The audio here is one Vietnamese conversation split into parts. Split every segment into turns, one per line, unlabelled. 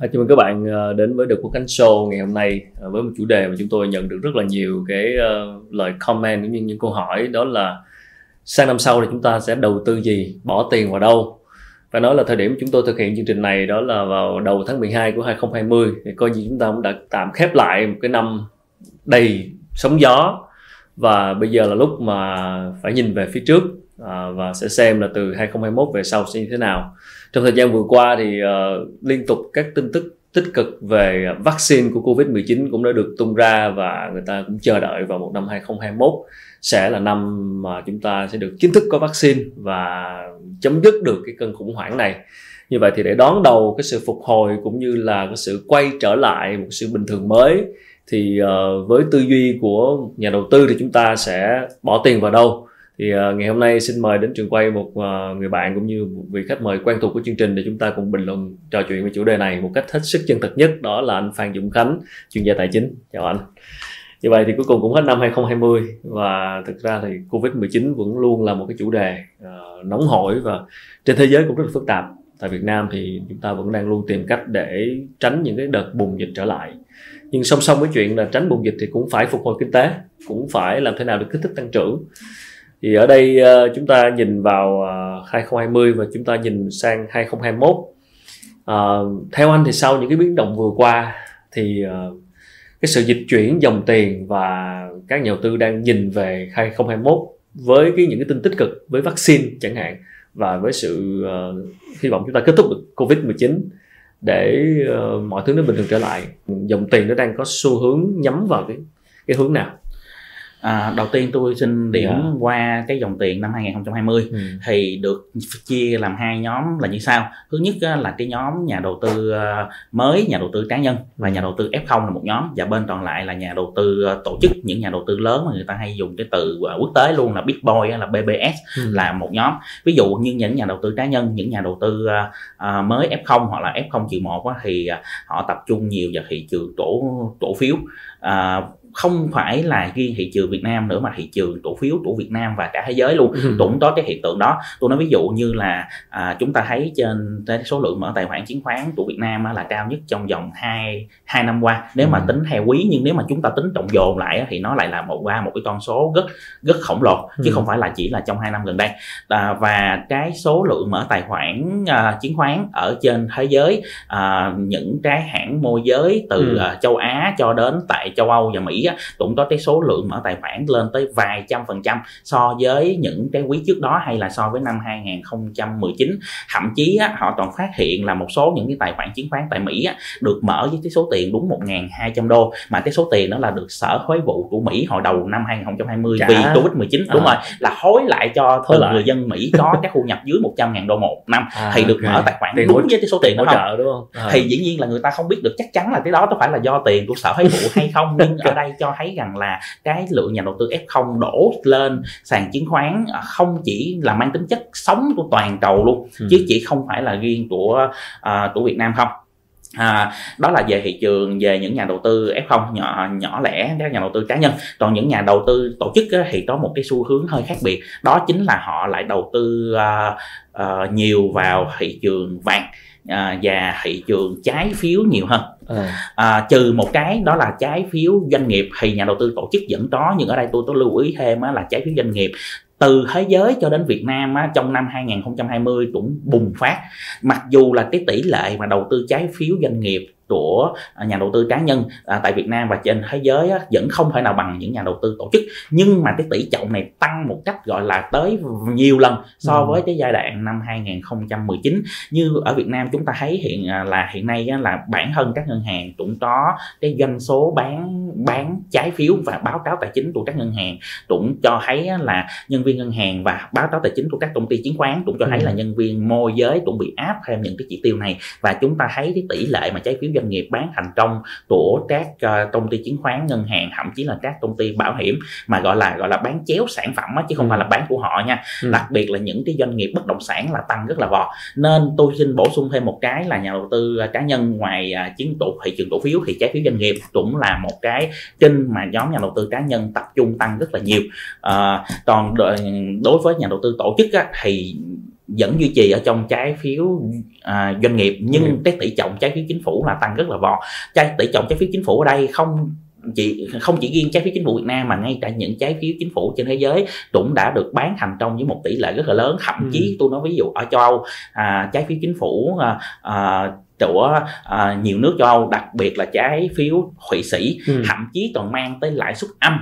Chào mừng các bạn ờ, đến với The Quốc Cánh Show ngày hôm nay ờ, với một chủ đề mà chúng tôi nhận được rất là nhiều cái uh, lời comment cũng như những câu hỏi đó là sang năm sau thì chúng ta sẽ đầu tư gì, bỏ tiền vào đâu. Và nói là thời điểm chúng tôi thực hiện chương trình này đó là vào đầu tháng 12 của 2020 thì coi như chúng ta cũng đã tạm khép lại một cái năm đầy sóng gió và bây giờ là lúc mà phải nhìn về phía trước à, và sẽ xem là từ 2021 về sau sẽ như thế nào trong thời gian vừa qua thì uh, liên tục các tin tức tích cực về vaccine của Covid-19 cũng đã được tung ra và người ta cũng chờ đợi vào một năm 2021 sẽ là năm mà chúng ta sẽ được chính thức có vaccine và chấm dứt được cái cơn khủng hoảng này. Như vậy thì để đón đầu cái sự phục hồi cũng như là cái sự quay trở lại một sự bình thường mới thì ờ, với tư duy của nhà đầu tư thì chúng ta sẽ bỏ tiền vào đâu? Thì uh, ngày hôm nay xin mời đến trường quay một uh, người bạn cũng như một vị khách mời quen thuộc của chương trình để chúng ta cùng bình luận trò chuyện về chủ đề này một cách hết sức chân thực nhất đó là anh Phan Dũng Khánh chuyên gia tài chính. Chào anh. Như vậy thì cuối cùng cũng hết năm 2020 và thực ra thì Covid-19 vẫn luôn là một cái chủ đề uh, nóng hổi và trên thế giới cũng rất là phức tạp. Tại Việt Nam thì chúng ta vẫn đang luôn tìm cách để tránh những cái đợt bùng dịch trở lại. Nhưng song song với chuyện là tránh bùng dịch thì cũng phải phục hồi kinh tế cũng phải làm thế nào để kích thích tăng trưởng thì ở đây ờ, chúng ta nhìn vào ờ, 2020 và chúng ta nhìn sang 2021 à, ờ, theo anh thì sau những cái biến động vừa qua thì uh, cái sự dịch chuyển dòng tiền và các nhà đầu tư đang nhìn về 2021 với cái những cái tin tích cực với vaccine chẳng hạn và với sự uh, hy vọng chúng ta kết thúc được covid 19 để uh, mọi thứ nó bình thường trở lại. Dòng tiền nó đang có xu hướng nhắm vào cái cái hướng nào?
À, đầu tiên tôi xin điểm yeah. Dạ. qua cái dòng tiền năm 2020 ừ. thì được chia làm hai nhóm là như sau. Thứ nhất là cái nhóm nhà đầu tư ờ, mới, nhà đầu tư cá nhân và nhà đầu tư F0 là một nhóm và bên còn lại là nhà đầu tư ờ, tổ chức, những nhà đầu tư lớn mà người ta hay dùng cái từ ờ, quốc tế luôn là Big Boy là BBS ừ. là một nhóm. Ví dụ như những nhà đầu tư cá nhân, những nhà đầu tư mới F0 hoặc là F0 trừ 1 thì họ tập trung nhiều vào thị trường cổ cổ phiếu không phải là riêng thị trường Việt Nam nữa mà thị trường cổ phiếu của Việt Nam và cả thế giới luôn ừ. cũng có cái hiện tượng đó tôi nói ví dụ như là à, chúng ta thấy trên cái số lượng mở tài khoản chứng khoán của Việt Nam là cao nhất trong vòng 2 hai năm qua nếu mà ừ. tính theo quý nhưng nếu mà chúng ta tính trọng dồn lại thì nó lại là một qua một cái con số rất rất khổng lồ chứ ừ. không phải là chỉ là trong hai năm gần đây à, và cái số lượng mở tài khoản à, chứng khoán ở trên thế giới à, những cái hãng môi giới từ ừ. à, châu Á cho đến tại châu Âu và Mỹ á, cũng có cái số lượng mở tài khoản lên tới vài trăm phần trăm so với những cái quý trước đó hay là so với năm 2019 thậm chí á, họ còn phát hiện là một số những cái tài khoản chứng khoán tại Mỹ á, được mở với cái số tiền đúng 1.200 đô mà cái số tiền đó là được sở thuế vụ của Mỹ hồi đầu năm 2020 Chả. vì Covid-19 đúng à. rồi là hối lại cho từng người dân Mỹ có các thu nhập dưới 100.000 đô một năm à, thì được okay. mở tài khoản tiền đúng với cái số tiền đó không? đúng không? À. thì dĩ nhiên là người ta không biết được chắc chắn là cái đó có phải là do tiền của sở thuế vụ hay không nhưng ở đây cho thấy rằng là cái lượng nhà đầu tư F0 đổ lên sàn chứng khoán à, không chỉ là mang tính chất sống của toàn cầu luôn ừ. chứ chỉ không phải là riêng của uh, của Việt Nam không. À, đó là về thị trường về những nhà đầu tư F0 nhỏ nhỏ lẻ các nhà đầu tư cá nhân. Còn những nhà đầu tư tổ chức thì có một cái xu hướng hơi khác biệt đó chính là họ lại đầu tư uh, uh, nhiều vào thị trường vàng à, và thị trường trái phiếu nhiều hơn. À. À, trừ một cái đó là trái phiếu doanh nghiệp. Thì nhà đầu tư tổ chức vẫn có nhưng ở đây tôi tôi lưu ý thêm á, là trái phiếu doanh nghiệp từ thế giới cho đến Việt Nam á, trong năm 2020 cũng bùng phát. Mặc dù là cái tỷ lệ mà đầu tư trái phiếu doanh nghiệp của à, nhà đầu tư cá nhân à, tại Việt Nam và trên thế giới á, vẫn không thể nào bằng những nhà đầu tư tổ chức nhưng mà cái tỷ trọng này tăng một cách gọi là tới nhiều lần so ừ. với cái giai đoạn năm 2019 như ở Việt Nam chúng ta thấy hiện à, là hiện nay á, là bản thân các ngân hàng cũng có cái doanh số bán bán trái phiếu và báo cáo tài chính của các ngân hàng cũng cho thấy á, là nhân viên ngân hàng và báo cáo tài chính của các công ty chứng khoán cũng cho thấy ừ. là nhân viên môi giới cũng bị áp thêm những cái chỉ tiêu này và chúng ta thấy cái tỷ lệ mà trái phiếu doanh nghiệp bán thành công của các uh, công ty chứng khoán ngân hàng thậm chí là các công ty bảo hiểm mà gọi là gọi là bán chéo sản phẩm á, chứ không ừ. phải là bán của họ nha ừ. đặc biệt là những cái doanh nghiệp bất động sản là tăng rất là vọt nên tôi xin bổ sung thêm một cái là nhà đầu tư à, cá nhân ngoài uh, chiến tụ thị trường cổ phiếu thì trái phiếu doanh nghiệp cũng là một cái kênh mà nhóm nhà đầu tư cá nhân tập trung tăng rất là nhiều uh, còn đối với nhà đầu tư tổ chức á, thì vẫn duy trì ở trong trái phiếu à, doanh nghiệp nhưng ừ. cái tỷ trọng trái phiếu chính phủ là tăng rất là vọt trái tỷ trọng trái phiếu chính phủ ở đây không chỉ không chỉ riêng trái phiếu chính phủ Việt Nam mà ngay cả những trái phiếu chính phủ trên thế giới cũng đã được bán thành công với một tỷ lệ rất là lớn thậm ừ. chí tôi nói ví dụ ở châu Âu à, trái phiếu chính phủ à, à, của à, nhiều nước châu Âu đặc biệt là trái phiếu Thụy Sĩ ừ. thậm chí còn mang tới lãi suất âm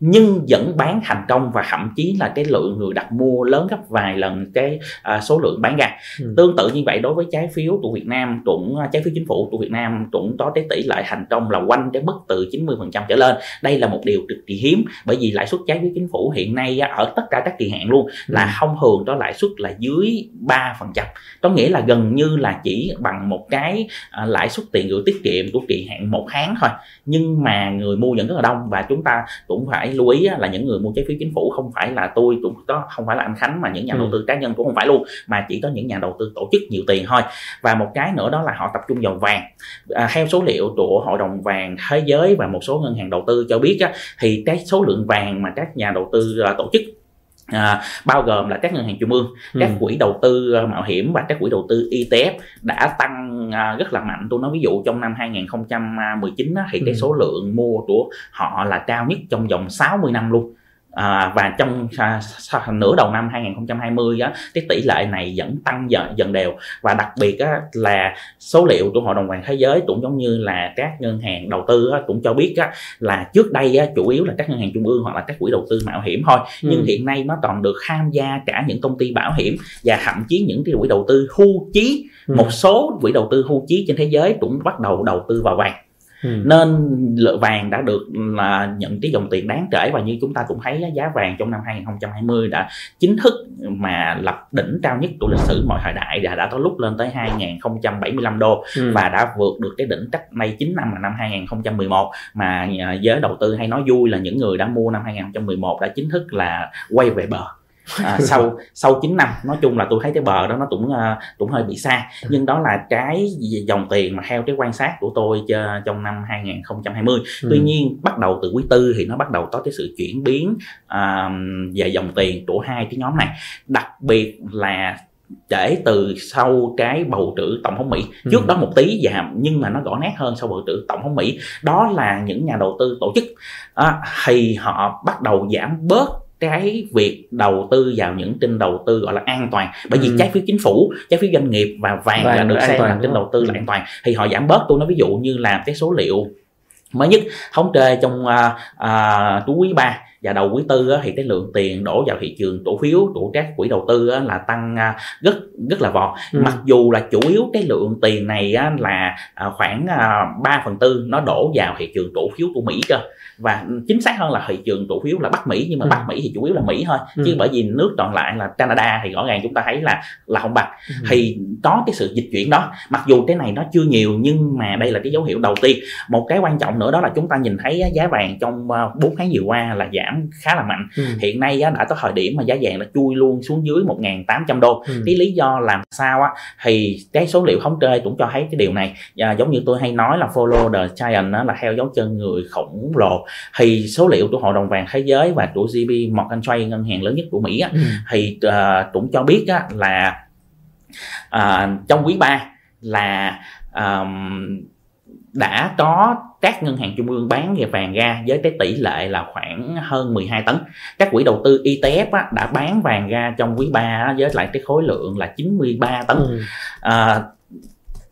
nhưng vẫn bán thành công và thậm chí là cái lượng người đặt mua lớn gấp vài lần cái à, số lượng bán ra ừ. tương tự như vậy đối với trái phiếu của Việt Nam cũng à, trái phiếu chính phủ của Việt Nam cũng có cái tỷ lệ thành công là quanh cái mức từ 90% trở lên đây là một điều cực kỳ hiếm bởi vì lãi suất trái phiếu chính phủ hiện nay ở tất cả các kỳ hạn luôn là ừ. thông thường có lãi suất là dưới 3% có nghĩa là gần như là chỉ bằng một cái à, lãi suất tiền gửi tiết kiệm của kỳ hạn một tháng thôi nhưng mà người mua vẫn rất là đông và chúng ta cũng phải lưu ý là những người mua trái phiếu chính phủ không phải là tôi cũng có không phải là anh Khánh mà những nhà đầu ừ. tư cá nhân cũng không phải luôn mà chỉ có những nhà đầu tư tổ chức nhiều tiền thôi và một cái nữa đó là họ tập trung vào vàng à, theo số liệu của hội đồng vàng thế giới và một số ngân hàng đầu tư cho biết á, thì cái số lượng vàng mà các nhà đầu tư à, tổ chức À, bao gồm là các ngân hàng trung ương, các ừ. quỹ đầu tư uh, mạo hiểm và các quỹ đầu tư ETF đã tăng uh, rất là mạnh. Tôi nói ví dụ trong năm 2019 á, thì ừ. cái số lượng mua của họ là cao nhất trong vòng 60 năm luôn À, và trong à, nửa đầu năm 2020 á, cái tỷ lệ này vẫn tăng dần, dần đều và đặc biệt á, là số liệu của hội đồng vàng thế giới cũng giống như là các ngân hàng đầu tư á, cũng cho biết á, là trước đây á, chủ yếu là các ngân hàng trung ương hoặc là các quỹ đầu tư mạo hiểm thôi ừ. nhưng hiện nay nó còn được tham gia cả những công ty bảo hiểm và thậm chí những cái quỹ đầu tư hưu trí ừ. một số quỹ đầu tư hưu trí trên thế giới cũng bắt đầu đầu tư vào vàng Ừ. nên lượng vàng đã được là nhận cái dòng tiền đáng kể và như chúng ta cũng thấy giá vàng trong năm 2020 đã chính thức mà lập đỉnh cao nhất của lịch sử mọi thời đại và đã có lúc lên tới 2075 đô ừ. và đã vượt được cái đỉnh cách nay 9 năm là năm 2011 mà giới đầu tư hay nói vui là những người đã mua năm 2011 đã chính thức là quay về bờ à, sau sau 9 năm nói chung là tôi thấy cái bờ đó nó cũng uh, cũng hơi bị xa. Nhưng đó là cái dòng tiền mà theo cái quan sát của tôi trong năm 2020 ừ. tuy nhiên bắt đầu từ quý tư thì nó bắt đầu có cái sự chuyển biến uh, về dòng tiền của hai cái nhóm này. Đặc biệt là để từ sau cái bầu cử tổng thống Mỹ. Ừ. trước đó một tí giảm nhưng mà nó rõ nét hơn sau bầu cử tổng thống Mỹ. Đó là những nhà đầu tư tổ chức. À, thì họ bắt đầu giảm bớt cái việc đầu tư vào những kênh đầu tư gọi là an toàn. Bởi vì ừ. trái phiếu chính phủ trái phiếu doanh nghiệp và vàng, vàng là được xem là kênh đầu tư là an toàn. Thì họ giảm bớt. Tôi nói ví dụ như là cái số liệu mới nhất thống kê trong uh, uh, quý 3 và đầu quý tư á, thì cái lượng tiền đổ vào thị trường cổ phiếu của các quỹ đầu tư á, là tăng à, rất rất là vọt ừ. mặc dù là chủ yếu cái lượng tiền này á, là à, khoảng à, 3 phần tư nó đổ vào thị trường cổ phiếu của Mỹ cơ và chính xác hơn là thị trường cổ phiếu là Bắc Mỹ nhưng mà ừ. Bắc Mỹ thì chủ yếu là Mỹ thôi ừ. chứ bởi vì nước còn lại là Canada thì rõ ràng chúng ta thấy là là không bằng ừ. thì có cái sự dịch chuyển đó mặc dù cái này nó chưa nhiều nhưng mà đây là cái dấu hiệu đầu tiên một cái quan trọng nữa đó là chúng ta nhìn thấy giá vàng trong 4 tháng vừa qua là giảm giảm khá là mạnh ừ. hiện nay đã có thời điểm mà giá vàng đã chui luôn xuống dưới 1.800 đô ừ. cái lý do làm sao á thì cái số liệu thống kê cũng cho thấy cái điều này à, giống như tôi hay nói là follow the giant đó là theo dấu chân người khổng lồ thì số liệu của hội đồng vàng thế giới và của JP Morgan Chase ngân hàng lớn nhất của Mỹ á, ừ. thì uh, cũng cho biết á, là uh, trong quý 3 là um, đã có các ngân hàng trung ương bán về vàng ra với cái tỷ lệ là khoảng hơn 12 tấn các quỹ đầu tư ETF á, đã bán vàng ra trong quý 3 với lại cái khối lượng là 93 tấn ừ. à,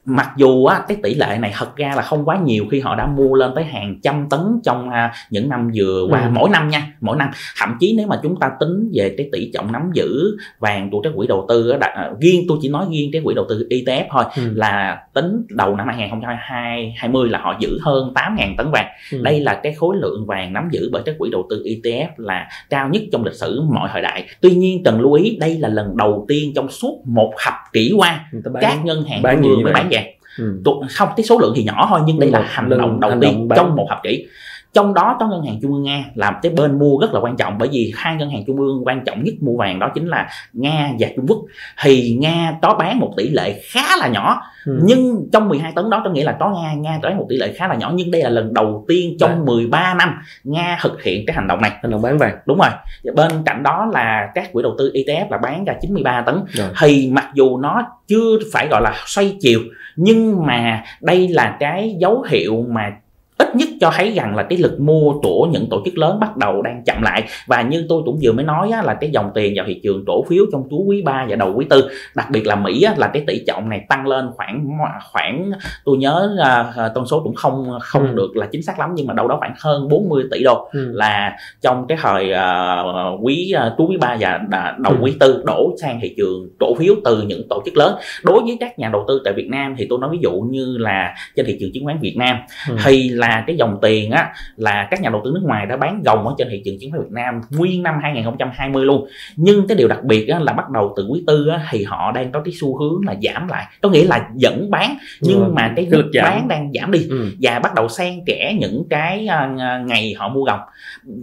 mặc dù á, cái tỷ lệ này thật ra là không quá nhiều khi họ đã mua lên tới hàng trăm tấn trong à, những năm vừa qua ừ. mỗi năm nha mỗi năm thậm chí nếu mà chúng ta tính về cái tỷ trọng nắm giữ vàng của các quỹ đầu tư á, à, riêng tôi chỉ nói riêng cái quỹ đầu tư ETF thôi ừ. là tính đầu năm 2020 là họ giữ hơn 8.000 tấn vàng ừ. đây là cái khối lượng vàng nắm giữ bởi các quỹ đầu tư ETF là cao nhất trong lịch sử mọi thời đại tuy nhiên cần lưu ý đây là lần đầu tiên trong suốt một thập kỷ qua các ngân hàng bán, bán vàng Ừ. không cái số lượng thì nhỏ thôi nhưng đây là hành động đầu tiên trong một thập kỷ trong đó có ngân hàng trung ương nga làm cái bên mua rất là quan trọng bởi vì hai ngân hàng trung ương quan trọng nhất mua vàng đó chính là nga và trung quốc thì nga có bán một tỷ lệ khá là nhỏ ừ. nhưng trong 12 tấn đó có nghĩa là có nga nga có một tỷ lệ khá là nhỏ nhưng đây là lần đầu tiên trong Đấy. 13 năm nga thực hiện cái hành động này
hành động bán vàng
đúng rồi bên cạnh đó là các quỹ đầu tư ETF là bán ra 93 tấn rồi. thì mặc dù nó chưa phải gọi là xoay chiều nhưng mà đây là cái dấu hiệu mà ít nhất cho thấy rằng là cái lực mua của những tổ chức lớn bắt đầu đang chậm lại và như tôi cũng vừa mới nói á, là cái dòng tiền vào thị trường cổ phiếu trong cuối quý 3 và đầu quý tư đặc biệt là Mỹ á, là cái tỷ trọng này tăng lên khoảng khoảng tôi nhớ uh, con số cũng không không ừ. được là chính xác lắm nhưng mà đâu đó khoảng hơn 40 tỷ đô ừ. là trong cái thời uh, quý uh, cuối quý 3 và đầu ừ. quý tư đổ sang thị trường cổ phiếu từ những tổ chức lớn đối với các nhà đầu tư tại Việt Nam thì tôi nói ví dụ như là trên thị trường chứng khoán Việt Nam ừ. thì là cái dòng tiền á là các nhà đầu tư nước ngoài đã bán gồng ở trên thị trường chứng khoán Việt Nam nguyên năm 2020 luôn. Nhưng cái điều đặc biệt á, là bắt đầu từ quý tư á, thì họ đang có cái xu hướng là giảm lại. Có nghĩa là vẫn bán nhưng ừ. mà cái lực bán đang giảm đi. Ừ. và bắt đầu xen kẽ những cái uh, ngày họ mua gồng.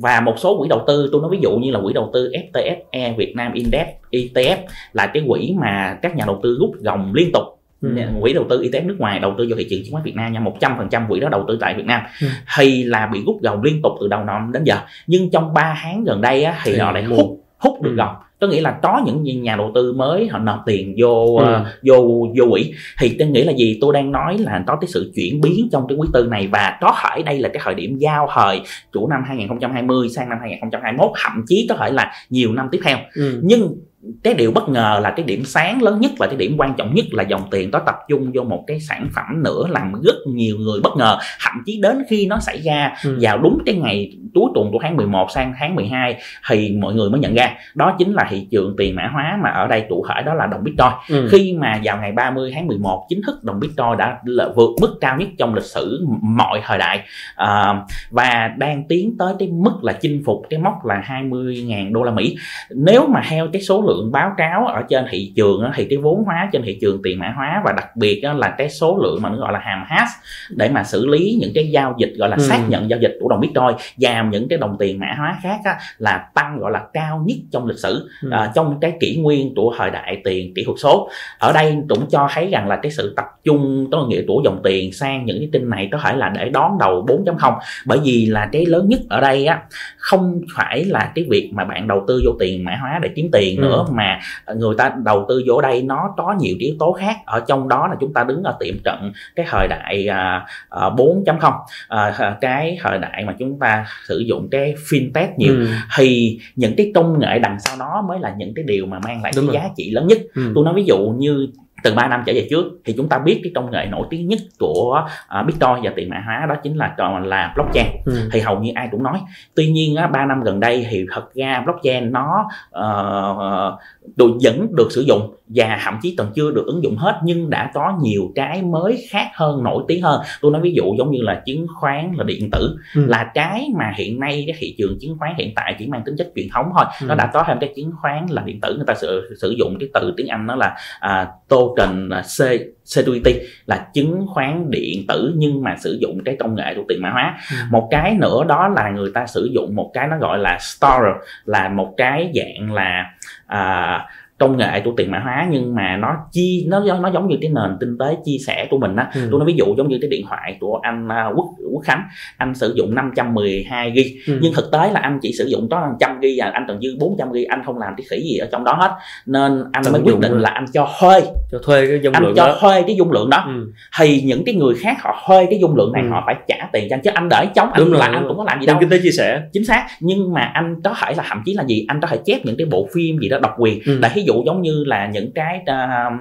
Và một số quỹ đầu tư tôi nói ví dụ như là quỹ đầu tư FTSE Việt Nam Index ETF là cái quỹ mà các nhà đầu tư rút gồng liên tục ừ. quỹ đầu tư ETF nước ngoài đầu tư vào thị trường chứng khoán Việt Nam nha một trăm phần trăm quỹ đó đầu tư tại Việt Nam ừ. hay là bị rút gồng liên tục từ đầu năm đến giờ nhưng trong 3 tháng gần đây á, thì, thì họ lại hút hút được ừ. gồng có nghĩa là có những nhà đầu tư mới họ nộp tiền vô ừ. uh, vô vô quỹ thì tôi nghĩ là gì tôi đang nói là có cái sự chuyển biến trong cái quý tư này và có thể đây là cái thời điểm giao thời chủ năm 2020 sang năm 2021 thậm chí có thể là nhiều năm tiếp theo ừ. nhưng cái điều bất ngờ là cái điểm sáng lớn nhất và cái điểm quan trọng nhất là dòng tiền đó tập trung vô một cái sản phẩm nữa làm rất nhiều người bất ngờ. Thậm chí đến khi nó xảy ra ừ. vào đúng cái ngày cuối tuần của tháng 11 sang tháng 12 thì mọi người mới nhận ra. Đó chính là thị trường tiền mã hóa mà ở đây cụ thể đó là đồng Bitcoin. Ừ. khi mà vào ngày 30 tháng 11 chính thức đồng Bitcoin đã vượt mức cao nhất trong lịch sử mọi thời đại. À, và đang tiến tới cái mức là chinh phục cái mốc là 20.000 đô la Mỹ. Nếu mà theo cái số lượng lượng báo cáo ở trên thị trường thì cái vốn hóa trên thị trường tiền mã hóa và đặc biệt là cái số lượng mà nó gọi là hàm hash để mà xử lý những cái giao dịch gọi là ừ. xác nhận giao dịch của đồng bitcoin và những cái đồng tiền mã hóa khác là tăng gọi là cao nhất trong lịch sử ừ. à, trong cái kỷ nguyên của thời đại tiền kỹ thuật số ở đây cũng cho thấy rằng là cái sự tập trung có nghĩa của dòng tiền sang những cái tin này có thể là để đón đầu 4.0 bởi vì là cái lớn nhất ở đây á không phải là cái việc mà bạn đầu tư vô tiền mã hóa để kiếm tiền ừ. nữa mà người ta đầu tư vô đây nó có nhiều yếu tố khác ở trong đó là chúng ta đứng ở tiệm trận cái thời đại à, à, 4.0 à, cái thời đại mà chúng ta sử dụng cái fintech nhiều ừ. thì những cái công nghệ đằng sau đó mới là những cái điều mà mang lại Đúng cái rồi. giá trị lớn nhất ừ. tôi nói ví dụ như từ 3 năm trở về trước thì chúng ta biết cái công nghệ nổi tiếng nhất của uh, Bitcoin và tiền mã hóa đó chính là là blockchain ừ. thì hầu như ai cũng nói tuy nhiên á, 3 năm gần đây thì thật ra blockchain nó uh, được vẫn được sử dụng và thậm chí còn chưa được ứng dụng hết nhưng đã có nhiều cái mới khác hơn nổi tiếng hơn tôi nói ví dụ giống như là chứng khoán là điện tử ừ. là cái mà hiện nay cái thị trường chứng khoán hiện tại chỉ mang tính chất truyền thống thôi ừ. nó đã có thêm cái chứng khoán là điện tử người ta sử sử dụng cái từ tiếng anh đó là uh, token C security là chứng khoán điện tử nhưng mà sử dụng cái công nghệ của tiền mã hóa ừ. một cái nữa đó là người ta sử dụng một cái nó gọi là store là một cái dạng là à, công nghệ của tiền mã hóa nhưng mà nó chi nó nó giống như cái nền kinh tế chia sẻ của mình á ừ. tôi nói ví dụ giống như cái điện thoại của anh uh, quốc quốc khánh anh sử dụng 512 g ừ. nhưng thực tế là anh chỉ sử dụng có 100 g và anh còn dư 400 g anh không làm cái khỉ gì ở trong đó hết nên anh Tận mới quyết định rồi. là anh cho thuê
cho thuê cái dung
anh
lượng
cho
đó.
thuê cái dung lượng đó ừ. thì những cái người khác họ thuê cái dung lượng này ừ. họ phải trả tiền cho anh chứ anh đợi chống anh là anh cũng có làm gì đâu
kinh tế chia sẻ
chính xác nhưng mà anh có thể là thậm chí là gì anh có thể chép những cái bộ phim gì đó độc quyền ừ. để dụ giống như là những cái uh,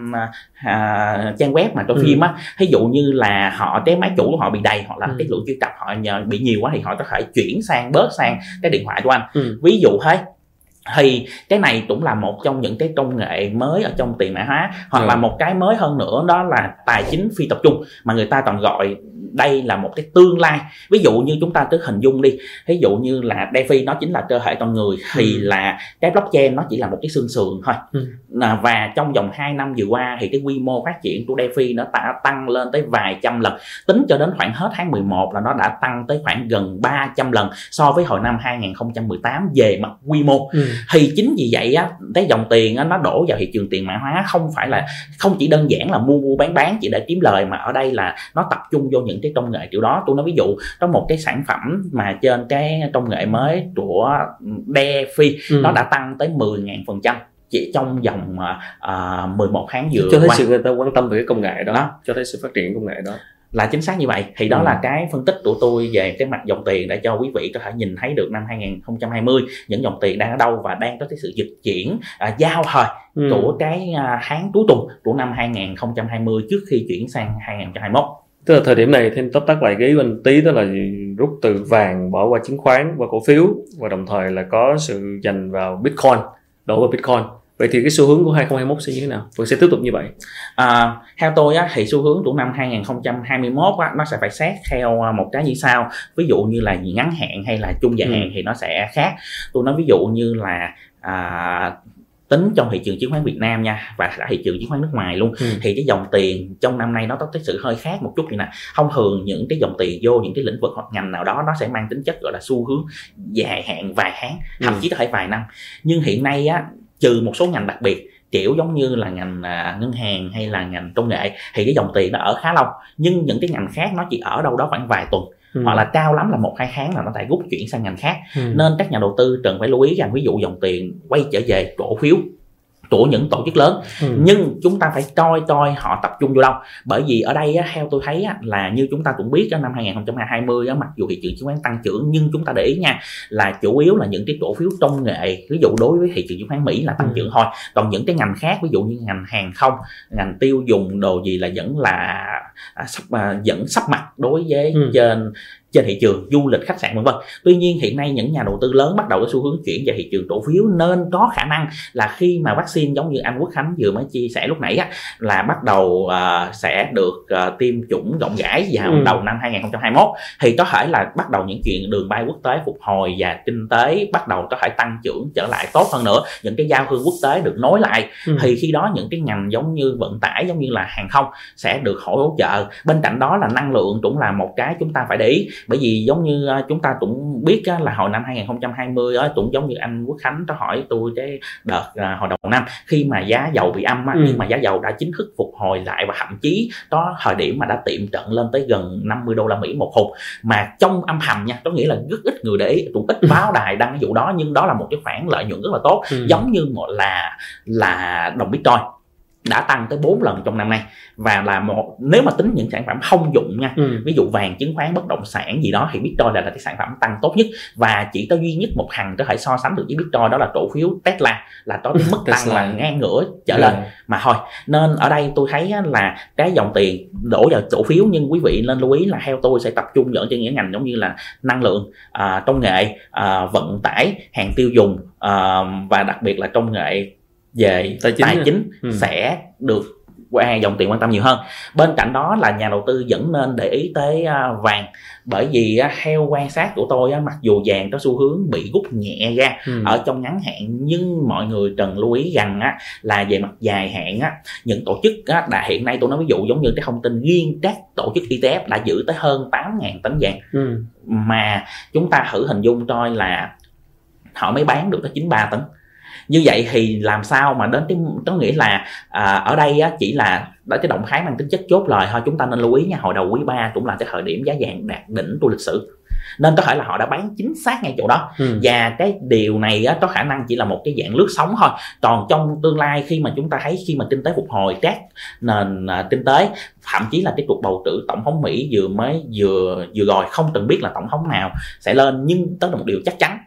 uh, trang web mà cho ừ. phim á ví dụ như là họ cái máy chủ của họ bị đầy hoặc là ừ. cái lượng truy cập họ nhờ bị nhiều quá thì họ có thể chuyển sang bớt sang cái điện thoại của anh ừ. ví dụ thế thì cái này cũng là một trong những cái công nghệ mới ở trong tiền mã hóa hoặc ừ. là một cái mới hơn nữa đó là tài chính phi tập trung mà người ta còn gọi đây là một cái tương lai ví dụ như chúng ta cứ hình dung đi ví dụ như là DeFi nó chính là cơ thể con người thì ừ. là cái blockchain nó chỉ là một cái xương sườn thôi ừ. và trong vòng 2 năm vừa qua thì cái quy mô phát triển của DeFi nó đã tăng lên tới vài trăm lần tính cho đến khoảng hết tháng 11 là nó đã tăng tới khoảng gần 300 lần so với hồi năm 2018 về mặt quy mô ừ. thì chính vì vậy á cái dòng tiền á, nó đổ vào thị trường tiền mã hóa không phải là không chỉ đơn giản là mua mua bán bán chỉ để kiếm lời mà ở đây là nó tập trung vô những cái công nghệ kiểu đó tôi nói ví dụ có một cái sản phẩm mà trên cái công nghệ mới của DeFi ừ. nó đã tăng tới 10.000 phần trăm chỉ trong vòng uh, 11 tháng vừa
cho thấy qua. sự người ta quan tâm về cái công nghệ đó, đó cho thấy sự phát triển công nghệ đó
là chính xác như vậy thì đó ừ. là cái phân tích của tôi về cái mặt dòng tiền để cho quý vị có thể nhìn thấy được năm 2020 những dòng tiền đang ở đâu và đang có cái sự dịch chuyển à, giao thời ừ. của cái à, tháng cuối tuần của năm 2020 trước khi chuyển sang 2021
tức là thời điểm này thêm tóm tắt lại cái ý mình tí đó là rút từ vàng bỏ qua chứng khoán qua cổ phiếu và đồng thời là có sự dành vào bitcoin đổ vào bitcoin Vậy thì cái xu hướng của 2021 sẽ như thế nào? Vẫn sẽ tiếp tục như vậy?
À, theo tôi á, thì xu hướng của năm 2021 á, nó sẽ phải xét theo à, một cái như sau. Ví dụ như là ngắn hạn hay là trung dài ừ. hạn thì nó sẽ khác. Tôi nói ví dụ như là à, tính trong thị trường chứng khoán Việt Nam nha và cả thị trường chứng khoán nước ngoài luôn. Ừ. thì cái dòng tiền trong năm nay nó có cái sự hơi khác một chút như nè. Thông thường những cái dòng tiền vô những cái lĩnh vực hoặc ngành nào đó nó sẽ mang tính chất gọi là xu hướng dài hạn vài tháng thậm ừ. chí có thể vài năm. Nhưng hiện nay á trừ một số ngành đặc biệt kiểu giống như là ngành à, ngân hàng hay là ngành công nghệ thì cái dòng tiền nó ở khá lâu. Nhưng những cái ngành khác nó chỉ ở đâu đó khoảng vài tuần ừ. hoặc là cao lắm là một hai tháng là nó lại rút chuyển sang ngành khác ừ. nên các nhà đầu tư cần phải lưu ý rằng ví dụ dòng tiền quay trở về cổ phiếu của những tổ chức lớn ừ. nhưng chúng ta phải coi coi họ tập trung vô đâu bởi vì ở đây á, theo tôi thấy á, là như chúng ta cũng biết á, năm 2020 á, mặc dù thị trường chứng khoán tăng trưởng nhưng chúng ta để ý nha là chủ yếu là những cái cổ phiếu công nghệ ví dụ đối với thị trường chứng khoán Mỹ là tăng ừ. trưởng thôi còn những cái ngành khác ví dụ như ngành hàng không ngành tiêu dùng đồ gì là vẫn là à, sắp à, vẫn sắp mặt đối với ừ. trên trên thị trường du lịch khách sạn vân vân. Tuy nhiên hiện nay những nhà đầu tư lớn bắt đầu có xu hướng chuyển về thị trường cổ phiếu nên có khả năng là khi mà vaccine giống như anh Quốc Khánh vừa mới chia sẻ lúc nãy á, là bắt đầu uh, sẽ được uh, tiêm chủng rộng rãi vào ừ. đầu năm 2021 thì có thể là bắt đầu những chuyện đường bay quốc tế phục hồi và kinh tế bắt đầu có thể tăng trưởng trở lại tốt hơn nữa. Những cái giao thương quốc tế được nối lại. Ừ. thì khi đó những cái ngành giống như vận tải giống như là hàng không sẽ được hỗ trợ. Bên cạnh đó là năng lượng cũng là một cái chúng ta phải để ý bởi vì giống như à, chúng ta cũng biết là hồi năm 2020 á cũng giống như anh Quốc Khánh có hỏi tôi cái đợt à, hồi đầu năm khi mà giá dầu bị âm á, ừ. nhưng mà giá dầu đã chính thức phục hồi lại và thậm chí có thời điểm mà đã tiệm trận lên tới gần 50 đô la Mỹ một hộp mà trong âm thầm nha có nghĩa là rất ít người để ý cũng ít báo đài đăng cái vụ đó nhưng đó là một cái khoản lợi nhuận rất là tốt ừ. giống như là là đồng bitcoin đã tăng tới 4 lần trong năm nay và là một nếu mà tính những sản phẩm thông dụng nha ừ. ví dụ vàng chứng khoán bất động sản gì đó thì bitcoin là, là cái sản phẩm tăng tốt nhất và chỉ có duy nhất một thằng có thể so sánh được với bitcoin đó là cổ phiếu tesla là có cái mức tăng là ngang ngửa trở lên yeah. mà thôi nên ở đây tôi thấy là cái dòng tiền đổ vào cổ phiếu nhưng quý vị nên lưu ý là theo tôi sẽ tập trung vào trên những ngành giống như là năng lượng à, công nghệ à, vận tải hàng tiêu dùng à, và đặc biệt là công nghệ về tài chính, tài chính ừ. sẽ được qua dòng tiền quan tâm nhiều hơn bên cạnh đó là nhà đầu tư vẫn nên để ý tới à, vàng bởi vì theo quan sát của tôi mặc dù vàng có xu hướng bị rút nhẹ ra ừ. ở trong ngắn hạn nhưng mọi người cần lưu ý rằng là về mặt dài hạn những tổ chức đã hiện nay tôi nói ví dụ giống như cái thông tin riêng các tổ chức ETF đã giữ tới hơn 8.000 tấn vàng ừ. mà chúng ta thử hình dung coi là họ mới bán được tới 93 tấn như vậy thì làm sao mà đến cái có nghĩa là à, ở đây á, chỉ là đó cái động thái mang tính chất chốt lời thôi. Chúng ta nên lưu ý nha hồi đầu quý 3 cũng là cái thời điểm giá vàng đạt đỉnh của lịch sử. Nên có thể là họ đã bán chính xác ngay chỗ đó. Ừ. và cái điều này á, có khả năng chỉ là một cái dạng lướt sóng thôi. Còn trong tương lai khi mà chúng ta thấy khi mà kinh tế phục hồi các nền à, kinh tế thậm chí là cái cuộc bầu cử tổng thống mỹ vừa mới vừa vừa rồi không từng biết là tổng thống nào sẽ lên. Nhưng đó là một điều chắc chắn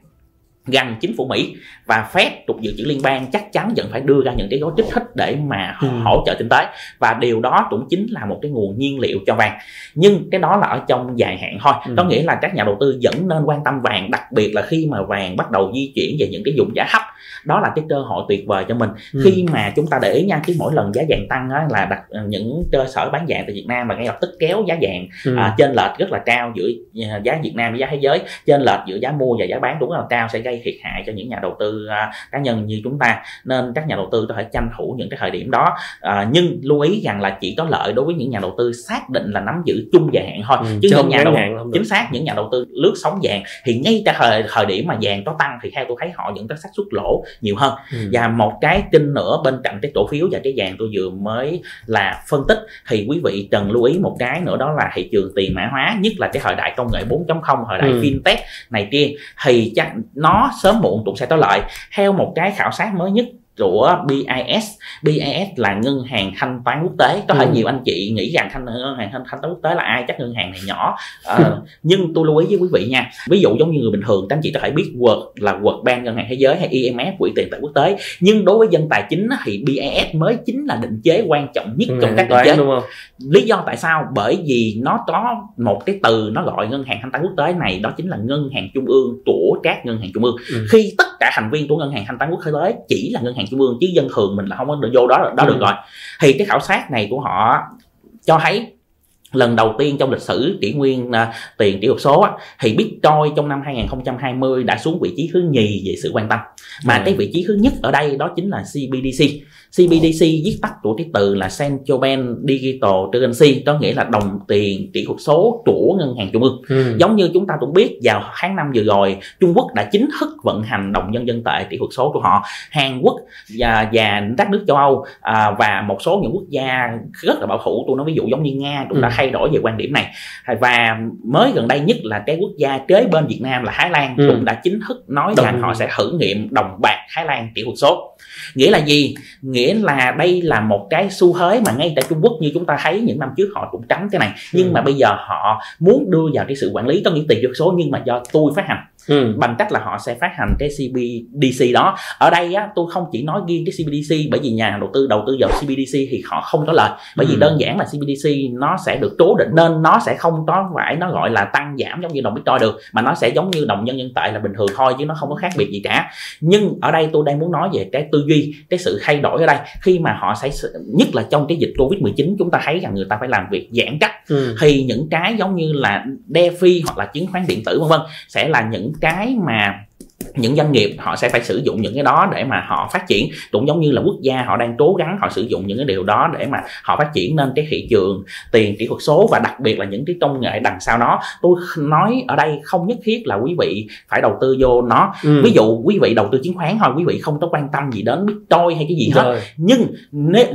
rằng chính phủ Mỹ và Fed cục dự trữ liên bang chắc chắn vẫn phải đưa ra những cái gói kích thích để mà ừ. hỗ trợ kinh tế và điều đó cũng chính là một cái nguồn nhiên liệu cho vàng nhưng cái đó là ở trong dài hạn thôi ừ. có nghĩa là các nhà đầu tư vẫn nên quan tâm vàng đặc biệt là khi mà vàng bắt đầu di chuyển về những cái vùng giá thấp đó là cái cơ hội tuyệt vời cho mình ừ. khi mà chúng ta để ý nha cái mỗi lần giá vàng tăng á, là đặt ờ, những cơ sở bán vàng tại Việt Nam mà ngay lập tức kéo giá vàng ừ. à, trên lệch rất là cao giữa à, giá Việt Nam với giá thế giới trên lệch giữa giá mua và giá bán đúng là cao sẽ gây thiệt hại cho những nhà đầu tư à, cá nhân như chúng ta. Nên các nhà đầu tư có thể tranh thủ những cái thời điểm đó. À, nhưng lưu ý rằng là chỉ có lợi đối với những nhà đầu tư xác định là nắm giữ chung dài hạn thôi. Ừ, chứ những nhà đầu chính xác những nhà đầu tư lướt sóng vàng thì ngay tại thời thời điểm mà vàng có tăng thì theo tôi thấy họ những cái xác suất lỗ nhiều hơn. Ừ. và một cái tin nữa bên cạnh cái cổ phiếu và cái vàng tôi vừa mới là phân tích thì quý vị cần lưu ý một cái nữa đó là thị trường tiền mã hóa nhất là cái thời đại công nghệ 4.0 thời đại ừ. fintech này kia. Thì chắc nó sớm muộn cũng sẽ có lợi theo một cái khảo sát mới nhất của BIS BIS là ngân hàng thanh toán quốc tế. Có thể ừ. nhiều anh chị nghĩ rằng thanh ngân hàng thanh, thanh toán quốc tế là ai? Chắc ngân hàng này nhỏ. À, nhưng tôi lưu ý với quý vị nha. Ví dụ giống như người bình thường các anh chị có thể biết World là World Bank ngân hàng thế giới hay IMF quỹ tiền tệ quốc tế. Nhưng đối với dân tài chính thì BIS mới chính là định chế quan trọng nhất trong các định chế. đúng không? lý do tại sao? Bởi vì nó có một cái từ nó gọi ngân hàng thanh toán quốc tế này đó chính là ngân hàng trung ương của các ngân hàng trung ương. Ừ. khi tất cả thành viên của ngân hàng thanh toán quốc tế chỉ là ngân hàng trung ương chứ dân thường mình là không có được vô đó đó ừ. được rồi thì cái khảo sát này của họ cho thấy lần đầu tiên trong lịch sử kỷ nguyên uh, tiền kỹ thuật số á, thì Bitcoin trong năm 2020 đã xuống vị trí thứ nhì về sự quan tâm mà ừ. cái vị trí thứ nhất ở đây đó chính là CBDC CBDC viết tắt của cái từ là Central Bank Digital Currency có nghĩa là đồng tiền kỹ thuật số của ngân hàng trung ương. Ừ. giống như chúng ta cũng biết vào tháng năm vừa rồi Trung Quốc đã chính thức vận hành đồng nhân dân tệ kỹ thuật số của họ. Hàn Quốc và, và các nước châu Âu à, và một số những quốc gia rất là bảo thủ. Tôi nói ví dụ giống như Nga cũng ừ. đã thay đổi về quan điểm này. Và mới gần đây nhất là cái quốc gia kế bên Việt Nam là Thái Lan ừ. cũng đã chính thức nói đồng... rằng họ sẽ thử nghiệm đồng bạc Thái Lan kỹ thuật số. Nghĩa là gì? nghĩa là đây là một cái xu thế mà ngay tại Trung Quốc như chúng ta thấy những năm trước họ cũng tránh cái này nhưng ừ. mà bây giờ họ muốn đưa vào cái sự quản lý trong những tiền số nhưng mà do tôi phát hành ừ. bằng cách là họ sẽ phát hành cái CBDC đó ở đây á, tôi không chỉ nói riêng cái CBDC bởi vì nhà đầu tư đầu tư vào CBDC thì họ không có lời bởi ừ. vì đơn giản là CBDC nó sẽ được cố định nên nó sẽ không có phải nó gọi là tăng giảm giống như đồng Bitcoin được mà nó sẽ giống như đồng nhân dân tệ là bình thường thôi chứ nó không có khác biệt gì cả nhưng ở đây tôi đang muốn nói về cái tư duy cái sự thay đổi đây khi mà họ sẽ nhất là trong cái dịch Covid 19 chúng ta thấy rằng người ta phải làm việc giãn cách ừ. thì những cái giống như là DeFi hoặc là chứng khoán điện tử vân vân sẽ là những cái mà những doanh nghiệp họ sẽ phải sử dụng những cái đó để mà họ phát triển cũng giống như là quốc gia họ đang cố gắng họ sử dụng những cái điều đó để mà họ phát triển nên cái thị trường tiền kỹ thuật số và đặc biệt là những cái công nghệ đằng sau nó tôi nói ở đây không nhất thiết là quý vị phải đầu tư vô nó ừ. ví dụ quý vị đầu tư chứng khoán thôi quý vị không có quan tâm gì đến bitcoin hay cái gì hết Rồi. nhưng nếu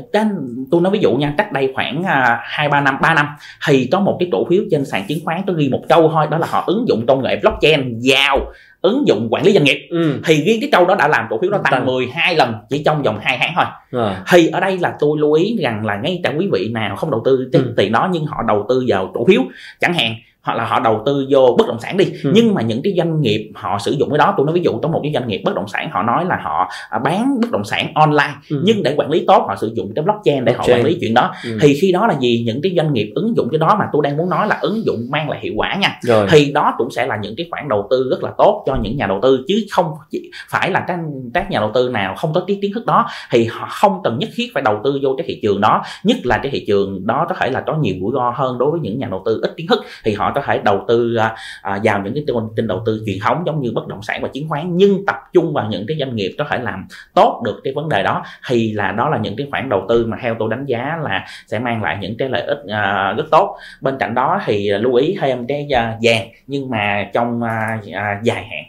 tôi nói ví dụ nha cách đây khoảng à, hai ba năm ba năm thì có một cái cổ phiếu trên sàn chứng khoán tôi ghi một câu thôi đó là họ ứng dụng công nghệ blockchain vào ứng dụng quản lý doanh nghiệp ừ. thì riêng cái câu đó đã làm cổ phiếu nó tăng 12 lần chỉ trong vòng 2 tháng thôi à. thì ở đây là tôi lưu ý rằng là ngay cả quý vị nào không đầu tư ừ. tiền đó nhưng họ đầu tư vào cổ phiếu chẳng hạn hoặc là họ đầu tư vô bất động sản đi ừ. nhưng mà những cái doanh nghiệp họ sử dụng cái đó tôi nói ví dụ có một cái doanh nghiệp bất động sản họ nói là họ à, bán bất động sản online ừ. nhưng để quản lý tốt họ sử dụng cái blockchain để blockchain. họ quản lý chuyện đó ừ. thì khi đó là gì những cái doanh nghiệp ứng dụng cái đó mà tôi đang muốn nói là ứng dụng mang lại hiệu quả nha Rồi. thì đó cũng sẽ là những cái khoản đầu tư rất là tốt cho những nhà đầu tư chứ không phải là các các nhà đầu tư nào không có cái kiến thức đó thì họ không cần nhất thiết phải đầu tư vô cái thị trường đó nhất là cái thị trường đó có thể là có nhiều rủi ro hơn đối với những nhà đầu tư ít kiến thức thì họ có thể đầu tư à, à, vào những cái kênh đầu tư truyền thống giống như bất động sản và chứng khoán nhưng tập trung vào những cái doanh nghiệp có thể làm tốt được cái vấn đề đó thì là đó là những cái khoản đầu tư mà theo tôi đánh giá là sẽ mang lại những cái lợi ích à, rất tốt. Bên cạnh đó thì lưu ý thêm cái à, vàng nhưng mà trong à, à, dài hạn.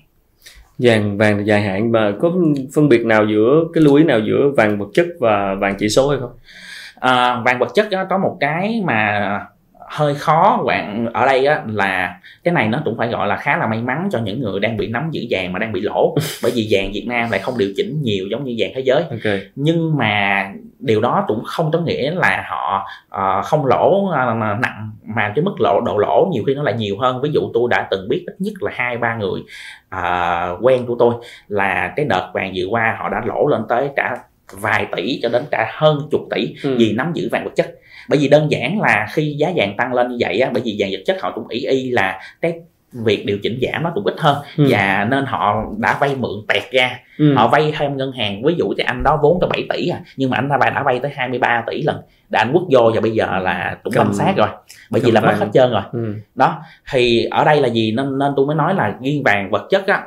Vàng vàng dài hạn và có phân biệt nào giữa cái lưu ý nào giữa vàng vật chất và vàng chỉ số hay không?
À, vàng vật chất đó, có một cái mà hơi khó. Bạn ở đây á là cái này nó cũng phải gọi là khá là may mắn cho những người đang bị nắm giữ vàng mà đang bị lỗ. Bởi vì vàng Việt Nam lại không điều chỉnh nhiều giống như vàng thế giới.
Okay.
nhưng mà điều đó cũng không có nghĩa là họ uh, không lỗ uh, nặng mà cái mức lỗ độ lỗ nhiều khi nó lại nhiều hơn. Ví dụ tôi đã từng biết ít nhất là hai ba người uh, quen của tôi là cái đợt vàng vừa qua họ đã lỗ lên tới cả vài tỷ cho đến cả hơn chục tỷ ừ. vì nắm giữ vàng vật chất bởi vì đơn giản là khi giá vàng tăng lên như vậy á bởi vì vàng vật chất họ cũng ý y là cái việc điều chỉnh giảm nó cũng ít hơn. Ừ. và nên họ đã vay mượn tẹt ra. Ừ. họ vay thêm ngân hàng ví dụ cái anh đó vốn tới 7 tỷ à nhưng mà anh ta đã vay tới 23 tỷ lần. Đã anh quất vô và bây giờ là cũng banh sát rồi. Bởi vì là mất hết trơn rồi. Ừ. đó thì ở đây là gì? Nên nên tôi mới nói là riêng vàng vật chất á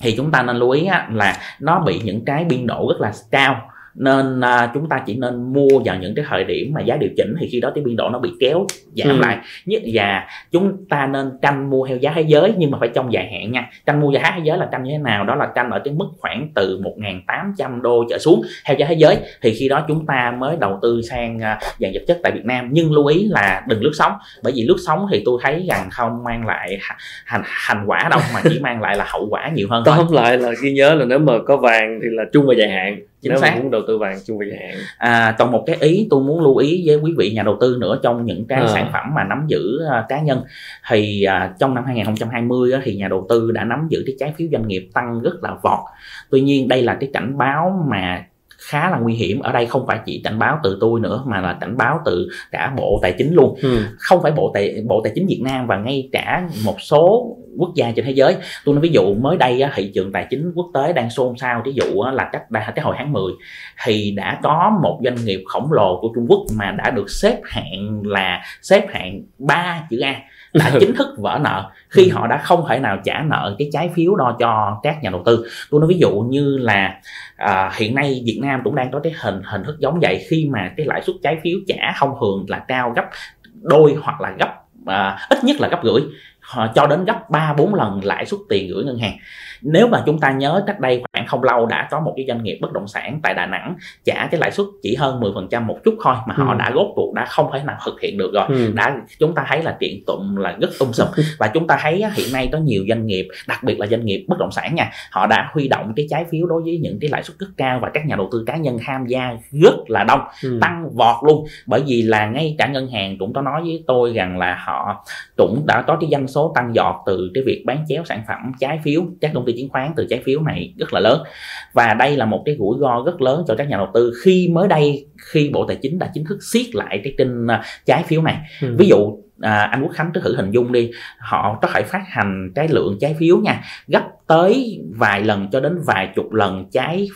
thì chúng ta nên lưu ý á, là nó bị những cái biên độ rất là cao nên à, chúng ta chỉ nên mua vào những cái thời điểm mà giá điều chỉnh thì khi đó cái biên độ nó bị kéo giảm ừ. lại. Nhất và chúng ta nên tranh mua theo giá thế giới nhưng mà phải trong dài hạn nha. Tranh mua giá thế giới là tranh như thế nào? Đó là tranh ở cái mức khoảng từ 1.800 đô trở xuống. Theo giá thế giới thì khi đó chúng ta mới đầu tư sang à, vàng vật chất tại Việt Nam. Nhưng lưu ý là đừng lướt sóng bởi vì lướt sóng thì tôi thấy rằng không mang lại hành hành quả đâu mà chỉ mang lại là hậu quả nhiều hơn
tóm lại là ghi nhớ là nếu mà có vàng thì là chung và dài hạn chính nếu xác. muốn đầu tư vàng chung dài hạn.
À, còn một cái ý tôi muốn lưu ý với quý vị nhà đầu tư nữa trong những cái à. sản phẩm mà nắm giữ uh, cá nhân. Thì uh, trong năm 2020 uh, thì nhà đầu tư đã nắm giữ cái trái phiếu doanh nghiệp tăng rất là vọt. Tuy nhiên đây là cái cảnh báo mà khá là nguy hiểm. Ở đây không phải chỉ cảnh báo từ tôi nữa mà là cảnh báo từ cả bộ tài chính luôn. Ừ. không phải bộ tài bộ tài chính Việt Nam và ngay cả một số quốc gia trên thế giới. Tôi nói ví dụ mới đây thị trường tài chính quốc tế đang xôn xao. Ví dụ là cách cái hồi tháng 10 thì đã có một doanh nghiệp khổng lồ của Trung Quốc mà đã được xếp hạng là xếp hạng 3 chữ A đã chính thức vỡ nợ khi ừ. họ đã không thể nào trả nợ cái trái phiếu đó cho các nhà đầu tư. Tôi nói ví dụ như là à, hiện nay Việt Nam cũng đang có cái hình hình thức giống vậy. Khi mà cái lãi suất trái phiếu trả không thường là cao gấp đôi hoặc là gấp à, ít nhất là gấp rưỡi. Cho đến gấp 3 4 lần lãi suất tiền gửi ngân hàng nếu mà chúng ta nhớ cách đây khoảng không lâu đã có một cái doanh nghiệp bất động sản tại Đà Nẵng trả cái lãi suất chỉ hơn 10% một chút thôi mà ừ. họ đã rốt cuộc đã không thể nào thực hiện được rồi ừ. đã chúng ta thấy là kiện tụng là rất tung sụp và chúng ta thấy hiện nay có nhiều doanh nghiệp đặc biệt là doanh nghiệp bất động sản nha họ đã huy động cái trái phiếu đối với những cái lãi suất rất cao và các nhà đầu tư cá nhân tham gia rất là đông ừ. tăng vọt luôn bởi vì là ngay cả ngân hàng cũng có nói với tôi rằng là họ cũng đã có cái doanh số tăng giọt từ cái việc bán chéo sản phẩm trái phiếu các công ty chứng khoán từ trái phiếu này rất là lớn. Và đây là một cái rủi ro rất lớn cho các nhà đầu tư khi mới đây khi bộ tài chính đã chính thức siết lại cái kênh à, trái phiếu này. Ừ. ví dụ à, anh Quốc Khánh cứ thử hình dung đi họ có thể phát hành cái lượng trái phiếu nha gấp tới vài lần cho đến vài chục lần trái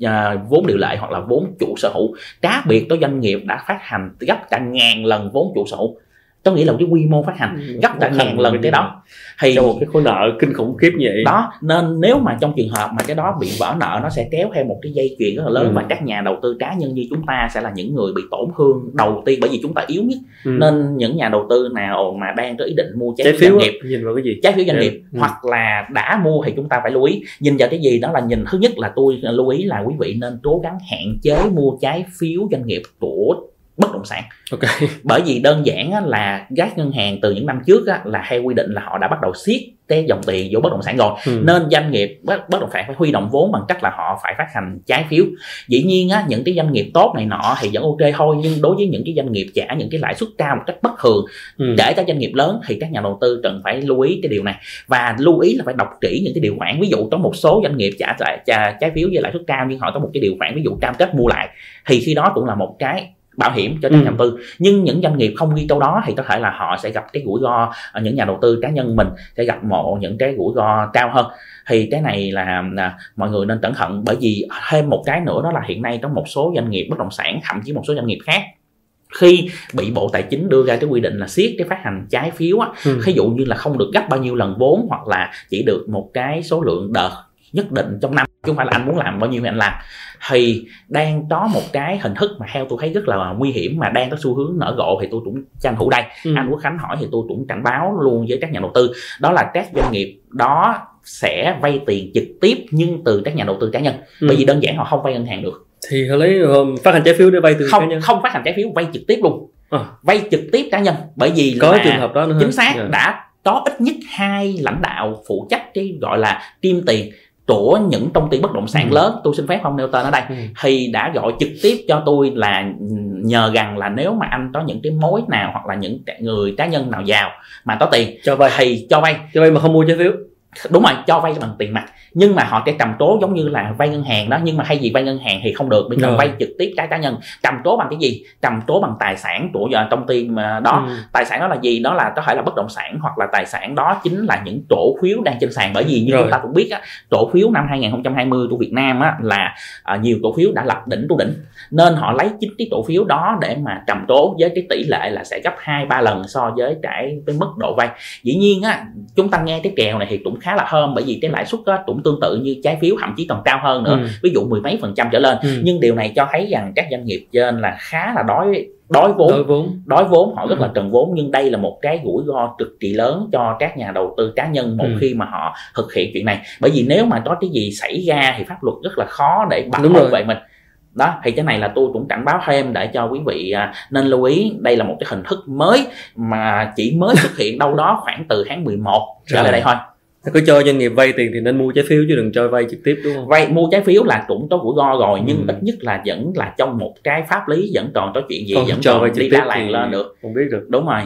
à, vốn điều lệ hoặc là vốn chủ sở hữu. Cá biệt có doanh nghiệp đã phát hành gấp cả ngàn lần vốn chủ sở hữu tôi nghĩ là cái quy mô phát hành ừ, gấp cả ngàn lần cái đó.
Thì trong một cái khối nợ kinh khủng khiếp như vậy.
Đó nên nếu mà trong trường hợp mà cái đó bị vỡ nợ nó sẽ kéo theo một cái dây chuyền rất là lớn ừ. và các nhà đầu tư cá nhân như chúng ta sẽ là những người bị tổn thương đầu tiên bởi vì chúng ta yếu nhất. Ừ. nên những nhà đầu tư nào mà đang có ý định mua trái, trái phiếu doanh nghiệp
nhìn vào cái gì?
trái phiếu doanh nghiệp ừ. hoặc là đã mua thì chúng ta phải lưu ý. Nhìn vào cái gì đó là nhìn thứ nhất là tôi lưu ý là quý vị nên cố gắng hạn chế mua trái phiếu doanh nghiệp của bất động sản
okay.
bởi vì đơn giản là các ngân hàng từ những năm trước là theo quy định là họ đã bắt đầu siết cái dòng tiền vô bất động sản rồi ừ. nên doanh nghiệp bất, bất động sản phải huy động vốn bằng cách là họ phải phát hành trái phiếu dĩ nhiên á, những cái doanh nghiệp tốt này nọ thì vẫn ok thôi nhưng đối với những cái doanh nghiệp trả những cái lãi suất cao một cách bất thường ừ. để các doanh nghiệp lớn thì các nhà đầu tư cần phải lưu ý cái điều này và lưu ý là phải đọc kỹ những cái điều khoản ví dụ có một số doanh nghiệp trả lại trả trái phiếu với lãi suất cao nhưng họ có một cái điều khoản ví dụ cam kết mua lại thì khi đó cũng là một cái bảo hiểm cho các ừ. nhà đầu tư nhưng những doanh nghiệp không ghi châu đó thì có thể là họ sẽ gặp cái rủi ro những nhà đầu tư cá nhân mình sẽ gặp một những cái rủi ro cao hơn thì cái này là, là mọi người nên cẩn thận bởi vì thêm một cái nữa đó là hiện nay có một số doanh nghiệp bất động sản thậm chí một số doanh nghiệp khác khi bị bộ tài chính đưa ra cái quy định là siết cái phát hành trái phiếu á ừ. ví dụ như là không được gấp bao nhiêu lần vốn hoặc là chỉ được một cái số lượng đợt nhất định trong năm chứ không phải là anh muốn làm bao nhiêu thì anh làm thì đang có một cái hình thức mà theo tôi thấy rất là nguy hiểm mà đang có xu hướng nở rộ thì tôi cũng tranh thủ đây ừ. anh quốc khánh hỏi thì tôi cũng cảnh báo luôn với các nhà đầu tư đó là các doanh nghiệp đó sẽ vay tiền trực tiếp nhưng từ các nhà đầu tư cá nhân ừ. bởi vì đơn giản họ không vay ngân hàng được
thì họ lấy phát hành trái phiếu để vay từ
không
cá nhân
không phát hành trái phiếu vay trực tiếp luôn à. vay trực tiếp cá nhân bởi vì
có trường hợp đó nữa
chính xác yeah. Dạ. đã có ít nhất hai lãnh đạo phụ trách cái gọi là kim tiền của những công ty bất động sản ừ. lớn. Tôi xin phép không nêu tên ở đây. Ừ. thì đã gọi trực tiếp cho tôi là nhờ rằng là nếu mà anh có những cái mối nào hoặc là những người cá nhân nào giàu mà có tiền
cho vay.
thì cho vay.
Cho vay mà không mua trái phiếu
đúng rồi cho vay bằng tiền mặt. Nhưng mà họ sẽ cầm cố giống như là vay ngân hàng đó nhưng mà hay gì vay ngân hàng thì không được. Bây giờ vay trực tiếp cái cá nhân. Cầm cố bằng cái gì? Cầm cố bằng tài sản của công ty mà đó. Ừ. tài sản đó là gì? Đó là có thể là bất động sản hoặc là tài sản đó chính là những cổ phiếu đang trên sàn. Bởi vì như Rồi. chúng ta cũng biết á cổ phiếu năm 2020 của Việt Nam á là à, nhiều cổ phiếu đã lập đỉnh tu đỉnh. Nên họ lấy chính cái cổ phiếu đó để mà cầm cố với cái tỷ lệ là sẽ gấp hai ba lần so với cái, cái mức độ vay. Dĩ nhiên á chúng ta nghe cái kèo này thì cũng khá là hơn bởi vì cái lãi suất á, cũng tương tự như trái phiếu thậm chí còn cao hơn nữa ừ. ví dụ mười mấy phần trăm trở lên. Ừ. nhưng điều này cho thấy rằng các doanh nghiệp trên là khá là đói đói vốn.
Đói vốn.
Đói vốn họ rất là ừ. cần vốn nhưng đây là một cái rủi ro cực kỳ lớn cho các nhà đầu tư cá nhân một ừ. khi mà họ thực hiện chuyện này. Bởi vì nếu mà có cái gì xảy ra thì pháp luật rất là khó để bảo vệ mình. Đó thì cái này là tôi cũng cảnh báo thêm để cho quý vị à, nên lưu ý. Đây là một cái hình thức mới mà chỉ mới xuất hiện đâu đó khoảng từ tháng 11 trở lại đây thôi
cứ cho doanh nghiệp vay tiền thì nên mua trái phiếu chứ đừng cho vay trực tiếp đúng không?
Vay mua trái phiếu là cũng có rủi ro rồi nhưng ừ. ít nhất là vẫn là trong một cái pháp lý vẫn còn có chuyện gì
không
vẫn
cho
còn
vay trực
đi ra làng lên được.
không biết được.
Đúng rồi.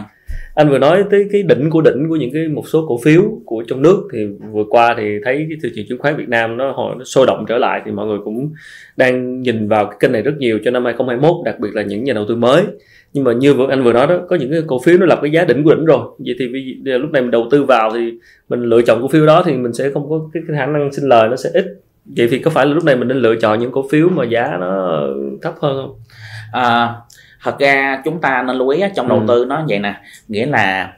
Anh vừa nói tới cái đỉnh của đỉnh của những cái một số cổ phiếu của trong nước thì vừa qua thì thấy cái thị trường chứng khoán Việt Nam nó hồi nó sôi động trở lại thì mọi người cũng đang nhìn vào cái kênh này rất nhiều cho năm 2021 đặc biệt là những nhà đầu tư mới nhưng mà như vừa anh vừa nói đó có những cái cổ phiếu nó lập cái giá đỉnh của đỉnh rồi. Vậy thì lúc này mình đầu tư vào thì mình lựa chọn cổ phiếu đó thì mình sẽ không có cái, cái khả năng sinh lời nó sẽ ít. Vậy thì có phải là lúc này mình nên lựa chọn những cổ phiếu mà giá nó thấp hơn không?
À, thật ra chúng ta nên lưu ý trong đầu ừ. tư nó vậy nè. Nghĩa là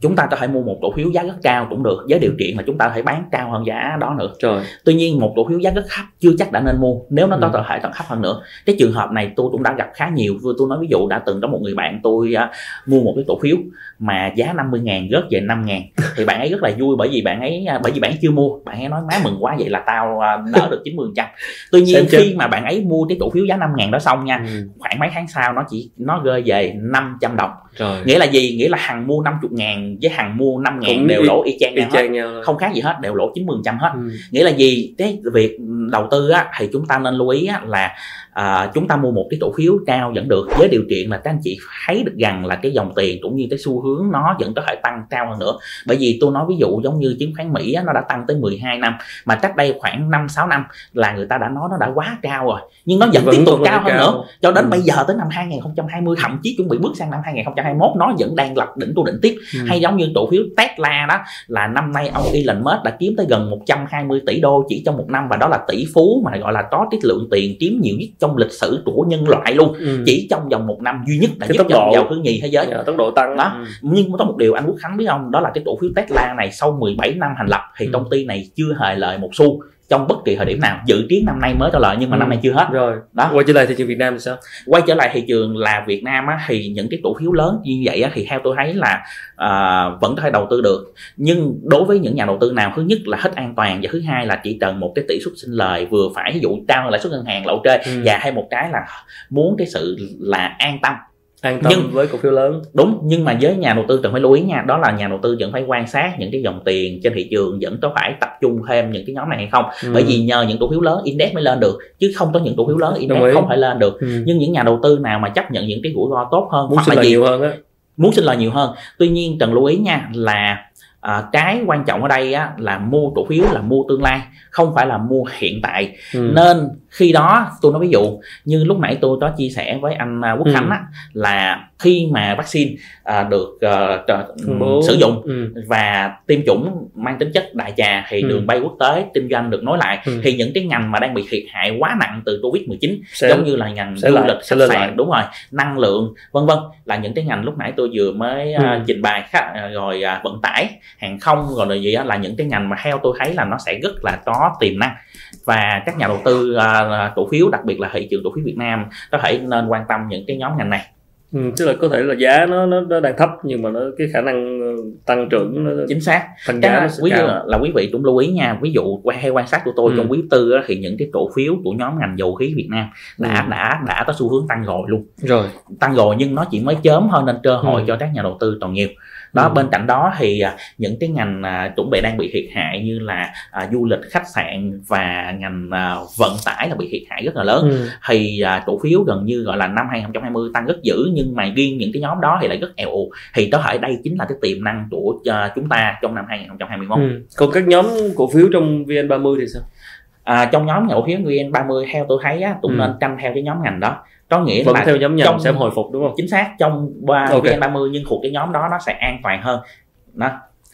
chúng ta có thể mua một cổ phiếu giá rất cao cũng được với điều kiện là chúng ta có thể bán cao hơn giá đó nữa
Trời.
tuy nhiên một cổ phiếu giá rất thấp chưa chắc đã nên mua nếu nó có ừ. thể còn thấp hơn nữa cái trường hợp này tôi cũng đã gặp khá nhiều tôi nói ví dụ đã từng có một người bạn tôi uh, mua một cái cổ phiếu mà giá 50 ngàn rớt về 5 ngàn thì bạn ấy rất là vui bởi vì bạn ấy uh, bởi vì bạn ấy chưa mua. Bạn ấy nói má mừng quá vậy là tao uh, nở được 90 trăm. Tuy nhiên khi mà bạn ấy mua cái cổ phiếu giá 5 ngàn đó xong nha ừ. khoảng mấy tháng sau nó chỉ nó rơi về 500 đồng.
Trời.
nghĩa là gì? Nghĩa là hằng mua 50 ngàn với hằng mua 5 ngàn đều lỗ y chang,
y chang
nhau, không khác gì hết đều lỗ 90 trăm hết. Ừ. nghĩa là gì? Cái việc đầu tư á, thì chúng ta nên lưu ý á, là à, chúng ta mua một cái cổ phiếu cao vẫn được. Với điều kiện là các anh chị thấy được rằng là cái dòng tiền cũng như cái xu hướng nó vẫn có thể tăng cao hơn nữa. Bởi vì tôi nói ví dụ giống như chứng khoán Mỹ á, nó đã tăng tới 12 năm mà cách đây khoảng 5 6 năm là người ta đã nói nó đã quá cao rồi nhưng nó vẫn, vẫn tiếp tục cao hơn cao. nữa cho đến ừ. bây giờ tới năm 2020 thậm chí chuẩn bị bước sang năm 2021 nó vẫn đang lập đỉnh tu đỉnh tiếp ừ. hay giống như cổ phiếu Tesla đó là năm nay ông Elon Musk đã kiếm tới gần 120 tỷ đô chỉ trong một năm và đó là tỷ phú mà gọi là có cái lượng tiền kiếm nhiều nhất trong lịch sử của nhân loại luôn ừ. chỉ trong vòng một năm duy nhất đã cái giúp cho giàu thứ nhì thế giới
yeah, tốc độ tăng
đó ừ. nhưng có một điều anh Quốc Khánh biết không đó là cái cổ phiếu Tesla này sau 17 năm thành lập thì ừ. công ty này chưa hề lời một xu trong bất kỳ thời điểm nào. Dự kiến năm nay mới cho lợi nhưng mà ừ. năm nay chưa hết.
Rồi. Đó. Quay trở lại thị trường Việt Nam thì sao?
Quay trở lại thị trường là Việt Nam á, thì những cái cổ phiếu lớn như vậy á, thì theo tôi thấy là uh, vẫn có thể đầu tư được. Nhưng đối với những nhà đầu tư nào thứ nhất là hết an toàn và thứ hai là chỉ cần một cái tỷ suất sinh lời vừa phải ví dụ cao hơn lãi suất ngân hàng lậu trê ừ. và hay một cái là muốn cái sự là an tâm
an tâm nhưng với cổ phiếu lớn.
Đúng nhưng mà với nhà đầu tư cần phải lưu ý nha đó là nhà đầu tư vẫn phải quan sát những cái dòng tiền trên thị trường vẫn có phải tập trung thêm những cái nhóm này hay không. Ừ. bởi vì nhờ những cổ phiếu lớn index mới lên được chứ không có những cổ phiếu lớn index không thể lên được. Ừ. nhưng những nhà đầu tư nào mà chấp nhận những cái rủi ro tốt hơn
muốn hoặc là gì? nhiều hơn á.
Muốn sinh lời nhiều hơn. Tuy nhiên cần lưu ý nha là à, cái quan trọng ở đây á, là mua cổ phiếu là mua tương lai không phải là mua hiện tại ừ. nên khi đó tôi nói ví dụ như lúc nãy tôi có chia sẻ với anh à, Quốc Khánh ừ. á, là khi mà vaccine à, được uh, sử dụng ừ. và tiêm chủng mang tính chất đại trà thì ừ. đường bay quốc tế kinh doanh được nối lại ừ. thì những cái ngành mà đang bị thiệt hại quá nặng từ covid 19 sẽ, giống như là ngành du lịch khách sạn đúng rồi năng lượng vân vân là những cái ngành lúc nãy tôi vừa mới ừ. uh, trình bày khác rồi uh, vận tải hàng không rồi là gì đó, là những cái ngành mà theo tôi thấy là nó sẽ rất là có tiềm năng và các nhà đầu tư uh, cổ phiếu đặc biệt là thị trường cổ phiếu Việt Nam có thể nên quan tâm những cái nhóm ngành này
ừ, tức là có thể là giá nó nó, nó đang thấp nhưng mà nó cái khả năng ờ, tăng trưởng nó
chính xác
thành giá nó sẽ
quý
cao.
là, là quý vị cũng lưu ý nha ví dụ qua hay quan sát của tôi
Ừ.
trong quý tư á, thì những cái cổ phiếu của nhóm ngành dầu khí Việt Nam đã
Ừ.
đã đã có xu hướng tăng rồi luôn
rồi
tăng rồi nhưng nó chỉ mới chớm thôi nên cơ hội
Ừ.
cho các nhà đầu tư còn nhiều đó
Ừ.
bên cạnh đó thì à, những cái ngành à, chuẩn bị đang bị thiệt hại như là à, du lịch khách sạn và ngành à, vận tải là bị thiệt hại rất là lớn
ừ.
thì à, cổ phiếu gần như gọi là năm 2020 tăng rất dữ nhưng mà riêng những cái nhóm đó thì lại rất eo thì có thể đây chính là cái tiềm năng của à, chúng ta trong năm 2021
Ừ. còn các nhóm cổ phiếu trong vn30 thì sao
à, trong nhóm cổ phiếu VN30 theo tôi thấy á, cũng
Ừ.
nên canh theo cái nhóm ngành đó có nghĩa
vẫn
là
theo nhóm ngành
trong-
sẽ hồi phục đúng không
chính xác trong ba
Ok.
VN30 nhưng thuộc cái nhóm đó nó sẽ an toàn hơn đó.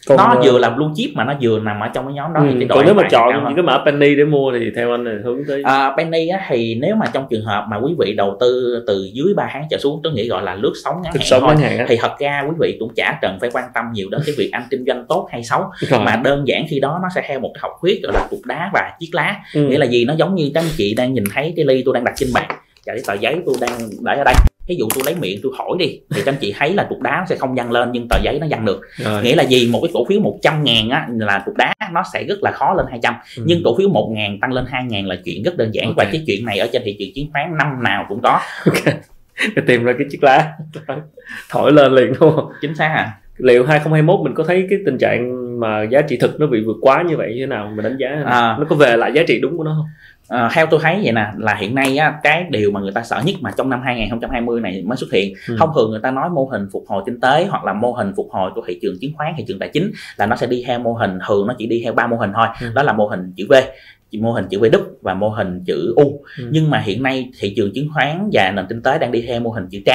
còn,
nó
ờ,
vừa là blue chip mà nó vừa nằm ở trong cái nhóm đó
ừ.
thì cái
còn nếu mà chọn những cái mã penny để mua thì theo anh là hướng tới
À, penny á, thì nếu mà trong trường hợp mà quý vị đầu tư từ dưới 3 tháng trở xuống tôi nghĩ gọi là lướt sóng ngắn
thực
hạn
sống
thôi
ngắn hạn
thì thật ra quý vị cũng chả cần phải quan tâm nhiều đến cái việc anh kinh doanh tốt hay xấu
Rồi.
mà đơn giản khi đó nó sẽ theo một cái học thuyết gọi là cục đá và chiếc lá
ừ.
nghĩa là gì nó giống như các anh chị đang nhìn thấy cái ly tôi đang đặt trên bàn cái tờ giấy tôi đang để ở đây. Ví dụ tôi lấy miệng tôi hỏi đi thì các anh chị thấy là cục đá nó sẽ không văng lên nhưng tờ giấy nó văng được.
Rồi.
nghĩa là gì? Một cái cổ phiếu 100 ngàn á là cục đá nó sẽ rất là khó lên 200
Ừ.
nhưng cổ phiếu 1 ngàn tăng lên 2 ngàn là chuyện rất đơn giản.
Ok.
và cái chuyện này ở trên thị trường chứng khoán năm nào cũng có.
Để tìm ra cái chiếc lá. Thổi lên liền đúng không?
Chính xác à
liệu 2021 mình có thấy cái tình trạng mà giá trị thực nó bị vượt quá như vậy như thế nào? Mình đánh giá
À.
nó có về lại giá trị đúng của nó không
À, theo tôi thấy vậy nè là hiện nay á, cái điều mà người ta sợ nhất mà trong năm 2020 này mới xuất hiện
Ừ.
thông thường người ta nói mô hình phục hồi kinh tế hoặc là mô hình phục hồi của thị trường chứng khoán thị trường tài chính là nó sẽ đi theo mô hình thường nó chỉ đi theo ba mô hình thôi
Ừ.
đó là mô hình chữ V mô hình chữ V đúc và mô hình chữ U
Ừ.
nhưng mà hiện nay thị trường chứng khoán và nền kinh tế đang đi theo mô hình chữ K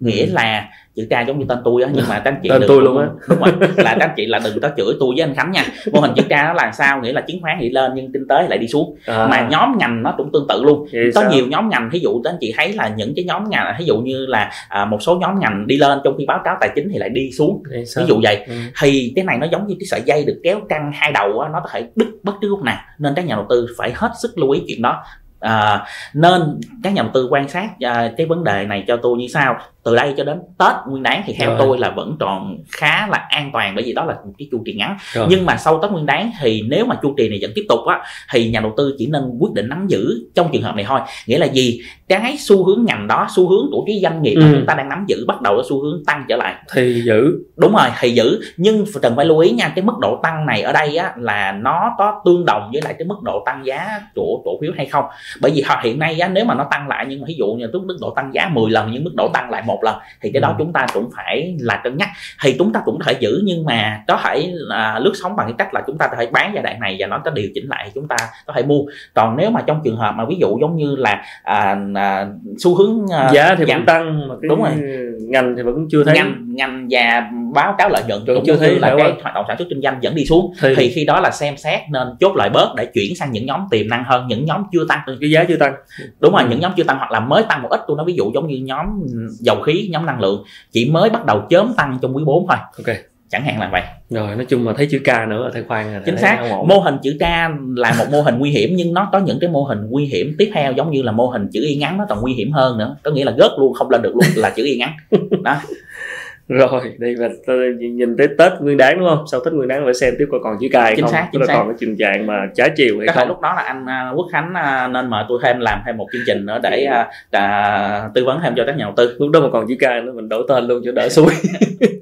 nghĩa là chữ K giống như tên tôi á nhưng mà các anh chị
Tên tôi luôn á.
đúng rồi là các anh chị là đừng có chửi tôi với anh Khánh nha. Mô hình chữ K nó là sao? Nghĩa là chứng khoán thì lên nhưng kinh tế lại đi xuống.
À,
mà nhóm ngành nó cũng tương tự luôn.
Vậy
có
sao?
nhiều nhóm ngành ví dụ các anh chị thấy là những cái nhóm ngành ví dụ như là à, một số nhóm ngành đi lên trong khi báo cáo tài chính thì lại đi xuống.
Vậy
ví dụ vậy.
Ừ.
thì cái này nó giống như cái sợi dây được kéo căng hai đầu á, nó có thể đứt bất cứ lúc nào. Nên các nhà đầu tư phải hết sức lưu ý chuyện đó. À, nên các nhà đầu tư quan sát à, cái vấn đề này cho tôi như sau từ đây cho đến tết nguyên đáng thì theo
Rồi.
tôi là vẫn còn khá là an toàn bởi vì đó là một cái chu kỳ ngắn.
Rồi.
nhưng mà sau tết nguyên đáng thì nếu mà chu kỳ này vẫn tiếp tục á thì nhà đầu tư chỉ nên quyết định nắm giữ trong trường hợp này thôi. Nghĩa là gì? Cái xu hướng ngành đó xu hướng của cái doanh nghiệp mà
Ừ.
chúng ta đang nắm giữ bắt đầu có xu hướng tăng trở lại.
Thì giữ.
Đúng rồi thì giữ. Nhưng cần phải lưu ý nha cái mức độ tăng này ở đây á là nó có tương đồng với lại cái mức độ tăng giá của cổ phiếu hay không? Bởi vì hiện nay á nếu mà nó tăng lại nhưng mà ví dụ như mức độ tăng giá 10 lần nhưng mức độ tăng lại một lần thì cái đó
Ừ.
chúng ta cũng phải là cân nhắc thì chúng ta cũng có thể giữ nhưng mà có thể là lướt sóng bằng cái cách là chúng ta có thể bán giai đoạn này và nó có điều chỉnh lại chúng ta có thể mua còn nếu mà trong trường hợp mà ví dụ giống như là à, à, xu hướng à,
giá thì vẫn
giảm-
tăng mà cái
Đúng rồi.
ngành thì vẫn chưa thấy
ngành ngành và báo cáo lợi nhuận cũng
chưa thấy
là cái hoạt động sản xuất kinh doanh vẫn đi xuống.
Thì,
thì khi đó là xem xét nên chốt lại bớt để chuyển sang những nhóm tiềm năng hơn những nhóm chưa tăng.
Cái giá chưa tăng.
Đúng rồi
Ừ.
những nhóm chưa tăng hoặc là mới tăng một ít tôi nói ví dụ giống như nhóm dầu khí nhóm năng lượng chỉ mới bắt đầu chớm tăng trong quý 4 thôi.
Ok.
Chẳng hạn là vậy.
Rồi nói chung mà thấy chữ K nữa là thấy khoan rồi
chính xác. mô hình chữ K là một mô hình nguy hiểm nhưng nó có những cái mô hình nguy hiểm tiếp theo giống như là mô hình chữ Y ngắn nó còn nguy hiểm hơn nữa. Có nghĩa là gớt luôn không lên được luôn là chữ Y ngắn
rồi đây và tôi nhìn tới Tết Nguyên Đán đúng không? Sau Tết Nguyên Đán phải xem tiếp coi còn chữ hay
Chính
không.
xác, chính
là
xác.
còn cái tình trạng mà trái chiều hay
có
không?
lúc đó là anh à, Quốc Khánh à, nên mời tôi thêm làm thêm một chương trình nữa để à, à, tư vấn thêm cho các nhà đầu tư?
Lúc đó mà còn chữ K nữa mình đổi tên luôn cho đỡ xui.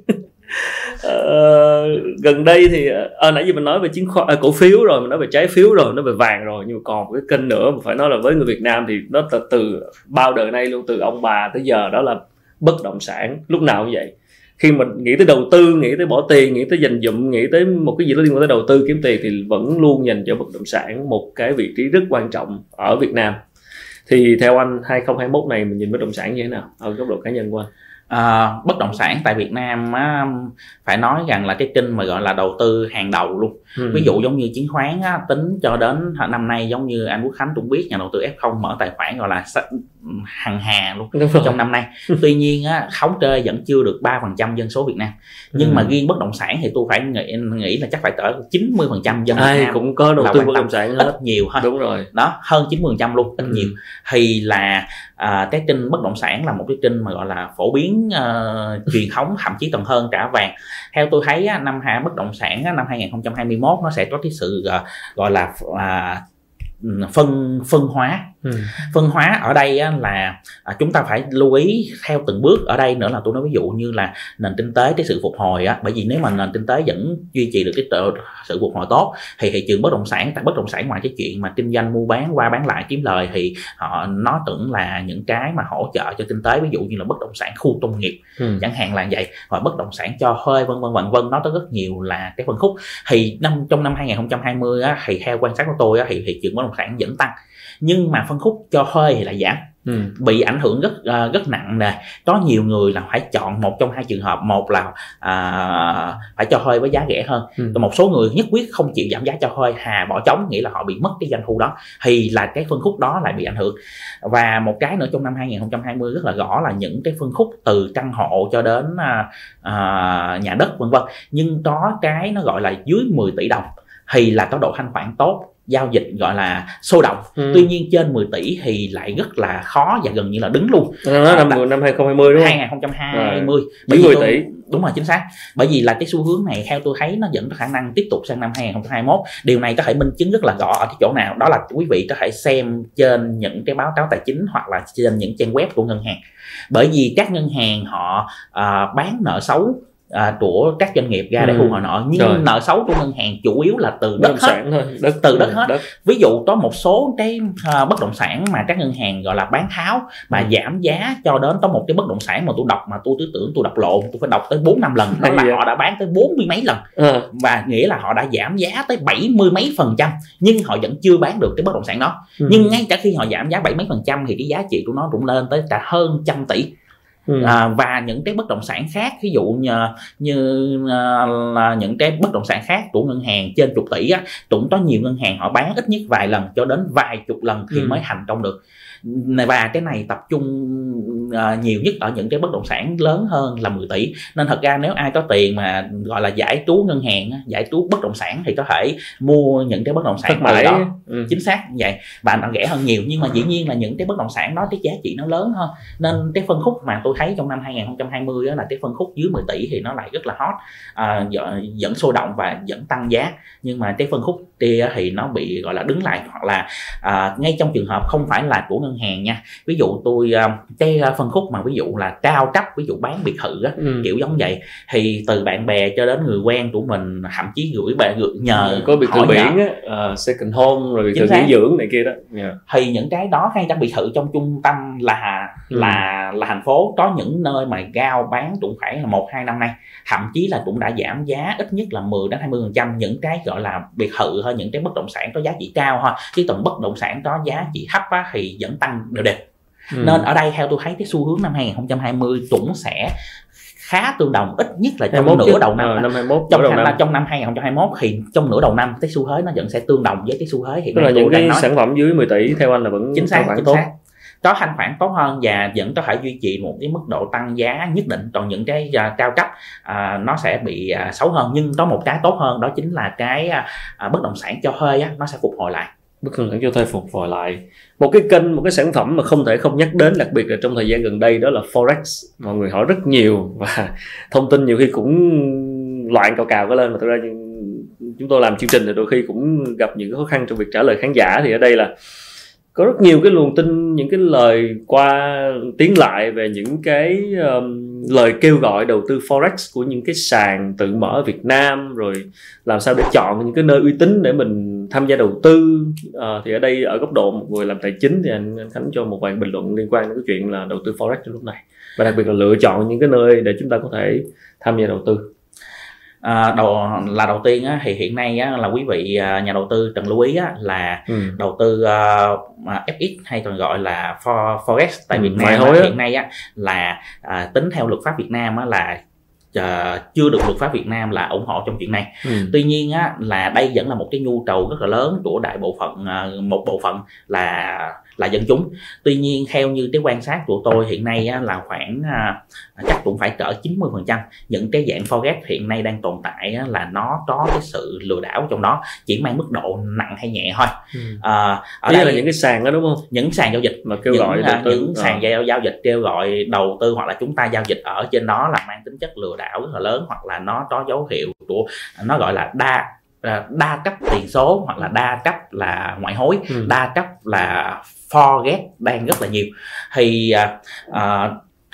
Ờ, gần đây thì ờ nãy giờ mình nói về chứng khoán à, cổ phiếu rồi mình nói về trái phiếu rồi nói về vàng rồi nhưng mà còn một cái kênh nữa mà phải nói là với người Việt Nam thì nó từ, từ bao đời nay luôn từ ông bà tới giờ đó là bất động sản lúc nào cũng vậy khi mình nghĩ tới đầu tư nghĩ tới bỏ tiền nghĩ tới dành dụm nghĩ tới một cái gì đó liên quan tới đầu tư kiếm tiền thì vẫn luôn dành cho bất động sản một cái vị trí rất quan trọng ở Việt Nam. Thì theo anh 2021 này mình nhìn bất động sản như thế nào? Ở góc độ cá nhân của anh.
À, bất động sản tại Việt Nam á, phải nói rằng là cái kênh mà gọi là đầu tư hàng đầu luôn.
Ừ.
ví dụ giống như chứng khoán á, tính cho đến năm nay giống như anh Quốc Khánh cũng biết nhà đầu tư F0 mở tài khoản gọi là hàng hà luôn.
Đúng rồi.
trong năm nay. Tuy nhiên á, thống kê vẫn chưa được 3% dân số Việt Nam. Nhưng
Ừ.
mà riêng bất động sản thì tôi phải nghĩ, nghĩ là chắc phải cỡ 90% dân Việt
ai
Nam
cũng có đầu tư bất động sản
ít nhiều thôi
đúng rồi.
Đó hơn 90% luôn ít
Ừ.
nhiều. Thì là à, cái kênh bất động sản là một cái kênh mà gọi là phổ biến uh, truyền thống thậm chí còn hơn trả vàng. Theo tôi thấy á, năm hạ bất động sản á, năm 2021 nó sẽ có cái sự uh, gọi là uh, phân phân hóa ừ. phân hóa ở đây á, là à, chúng ta phải lưu ý theo từng bước. Ở đây nữa là tôi nói ví dụ như là nền kinh tế cái sự phục hồi á. Bởi vì nếu mà nền kinh tế vẫn duy trì được cái sự phục hồi tốt thì thị trường bất động sản tại bất động sản ngoài cái chuyện mà kinh doanh mua bán qua bán lại kiếm lời thì họ nó tưởng là những cái mà hỗ trợ cho kinh tế. Ví dụ như là bất động sản khu công nghiệp ừ. chẳng hạn là vậy. Và bất động sản cho thuê vân vân vân vân nó có rất nhiều là cái phân khúc. Thì năm trong năm 2020 á, thì theo quan sát của tôi á, thì thị trường bất động sản vẫn tăng nhưng mà phân khúc cho thuê thì lại giảm. Ừ. bị ảnh hưởng rất uh, rất nặng nè có nhiều người là phải chọn một trong hai trường hợp. Một là uh, phải cho thuê với giá rẻ hơn. Ừ. còn một số người nhất quyết không chịu giảm giá cho thuê hà bỏ trống nghĩa là họ bị mất cái doanh thu đó thì là cái phân khúc đó lại bị ảnh hưởng. Và một cái nữa trong năm 2020 rất là rõ là những cái phân khúc từ căn hộ cho đến uh, uh, nhà đất vân vân. Nhưng có cái nó gọi là dưới 10 tỷ đồng thì là có độ thanh khoản tốt giao dịch gọi là sôi động. Ừ. tuy nhiên trên 10 tỷ thì lại rất là khó và gần như là đứng luôn.
Đó, à, năm, năm 2020 đúng không?
2020
à, bởi vì tỷ.
đúng rồi chính xác. Bởi vì là cái xu hướng này theo tôi thấy nó vẫn có khả năng tiếp tục sang năm 2021 điều này có thể minh chứng rất là rõ ở cái chỗ nào. Đó là quý vị có thể xem trên những cái báo cáo tài chính hoặc là trên những trang web của ngân hàng. Bởi vì các ngân hàng họ à, bán nợ xấu à, của các doanh nghiệp ra để ừ. thu hồi nợ nhưng Rồi. nợ xấu của ngân hàng chủ yếu là từ đất hết thôi. Đất, từ đất hết đất. ví dụ có một số cái uh, bất động sản mà các ngân hàng gọi là bán tháo mà ừ. giảm giá cho đến có một cái bất động sản mà tôi đọc mà tôi tư tưởng tôi đọc lộn tôi phải đọc tới bốn năm lần đó là họ đã bán tới bốn mươi mấy lần ừ. và nghĩa là họ đã giảm giá tới bảy mươi mấy phần trăm nhưng họ vẫn chưa bán được cái bất động sản đó ừ. nhưng ngay cả khi họ giảm giá bảy mấy phần trăm thì cái giá trị của nó cũng lên tới cả hơn trăm tỷ Ừ. À, và những cái bất động sản khác ví dụ như như à, là những cái bất động sản khác của ngân hàng trên chục tỷ á cũng có nhiều ngân hàng họ bán ít nhất vài lần cho đến vài chục lần thì ừ. mới thành công được và cái này tập trung uh, nhiều nhất ở những cái bất động sản lớn hơn là 10 tỷ. Nên thật ra nếu ai có tiền mà gọi là giải trú ngân hàng giải trú bất động sản thì có thể mua những cái bất động sản từ đó. Ừ. chính xác như vậy. Và nó rẻ hơn nhiều nhưng mà dĩ nhiên là những cái bất động sản đó cái giá trị nó lớn hơn. Nên cái phân khúc mà tôi thấy trong năm 2020 đó là cái phân khúc dưới 10 tỷ thì nó lại rất là hot à, dẫn sôi động và dẫn tăng giá. Nhưng mà cái phân khúc kia thì nó bị gọi là đứng lại hoặc là à, ngay trong trường hợp không phải là của ngân hàng nha ví dụ tôi à, cái à, phân khúc mà ví dụ là cao cấp ví dụ bán biệt thự á, ừ. kiểu giống vậy thì từ bạn bè cho đến người quen của mình thậm chí gửi bạn gửi nhờ
ừ, có biệt thự biển á, uh, second home rồi biệt thự nghỉ dưỡng này kia đó
yeah. thì những cái đó hay các biệt thự trong trung tâm là ừ. là là thành phố có những nơi mà giao bán cũng phải là một hai năm nay thậm chí là cũng đã giảm giá ít nhất là 10 đến 20 phần trăm những cái gọi là biệt thự hơn những cái bất động sản có giá trị cao ha chứ còn bất động sản có giá trị thấp á, thì vẫn tăng đều đều ừ. nên ở đây theo tôi thấy cái xu hướng năm 2020 cũng sẽ khá tương đồng ít nhất là trong nửa chứ. đầu năm,
à, năm 21,
trong đầu năm. trong năm 2021 thì trong nửa đầu năm cái xu thế nó vẫn sẽ tương đồng với cái xu thế hiện
nay là những cái nói. sản phẩm dưới 10 tỷ theo anh là vẫn
chính xác chính tốt. xác có thanh khoản tốt hơn và vẫn có thể duy trì một cái mức độ tăng giá nhất định. Còn những cái uh, cao cấp uh, nó sẽ bị uh, xấu hơn. Nhưng có một cái tốt hơn đó chính là cái uh, bất động sản cho thuê á, nó sẽ phục hồi lại.
Bất động sản cho thuê phục hồi lại. Một cái kênh một cái sản phẩm mà không thể không nhắc đến đặc biệt là trong thời gian gần đây đó là forex. Mọi người hỏi rất nhiều và thông tin nhiều khi cũng loạn cào cào có lên. Mà thực ra chúng tôi làm chương trình thì đôi khi cũng gặp những khó khăn trong việc trả lời khán giả. Thì ở đây là có rất nhiều cái luồng tin những cái lời qua tiếng lại về những cái um, lời kêu gọi đầu tư forex của những cái sàn tự mở ở Việt Nam rồi làm sao để chọn những cái nơi uy tín để mình tham gia đầu tư. À, thì ở đây ở góc độ một người làm tài chính thì anh, anh Khánh cho một vài bình luận liên quan đến cái chuyện là đầu tư forex trong lúc này. Và đặc biệt là lựa chọn những cái nơi để chúng ta có thể tham gia đầu tư
à, đầu là đầu tiên á, thì hiện nay á, là quý vị à, nhà đầu tư cần lưu ý á, là ừ. đầu tư uh, à, FX hay còn gọi là for, forex tại ừ, Việt Nam á, hiện nay á, là à, tính theo luật pháp Việt Nam á, là uh, chưa được luật pháp Việt Nam là ủng hộ trong chuyện này.
Ừ.
Tuy nhiên á, là đây vẫn là một cái nhu cầu rất là lớn của đại bộ phận uh, một bộ phận là là dân chúng tuy nhiên theo như cái quan sát của tôi hiện nay á, là khoảng à, chắc cũng phải cỡ 90 phần trăm những cái dạng forex hiện nay đang tồn tại á, là nó có cái sự lừa đảo trong đó chỉ mang mức độ nặng hay nhẹ thôi
Ừ.
à, ở
Đây
đây
là những cái sàn đó đúng không?
những sàn giao dịch
Mà kêu
những,
gọi
à,
đầu tư.
những
Ờ.
sàn giao, giao dịch kêu gọi đầu tư hoặc là chúng ta giao dịch ở trên đó là mang tính chất lừa đảo rất là lớn hoặc là nó có dấu hiệu của nó gọi là đa à, đa cấp tiền số hoặc là đa cấp là ngoại hối
Ừ.
đa cấp là forex đang rất là nhiều thì à, à,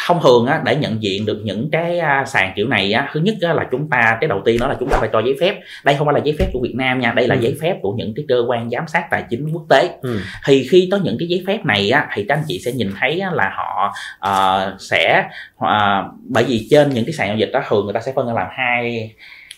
thông thường á, để nhận diện được những cái à, sàn kiểu này á, thứ nhất á, là chúng ta cái đầu tiên đó là chúng ta phải cho giấy phép đây không phải là giấy phép của Việt Nam nha đây là
Ừ.
giấy phép của những cái cơ quan giám sát tài chính quốc tế
Ừ.
thì khi có những cái giấy phép này á, thì các anh chị sẽ nhìn thấy á, là họ ờ, sẽ ờ, bởi vì trên những cái sàn giao dịch đó thường người ta sẽ phân ra làm hai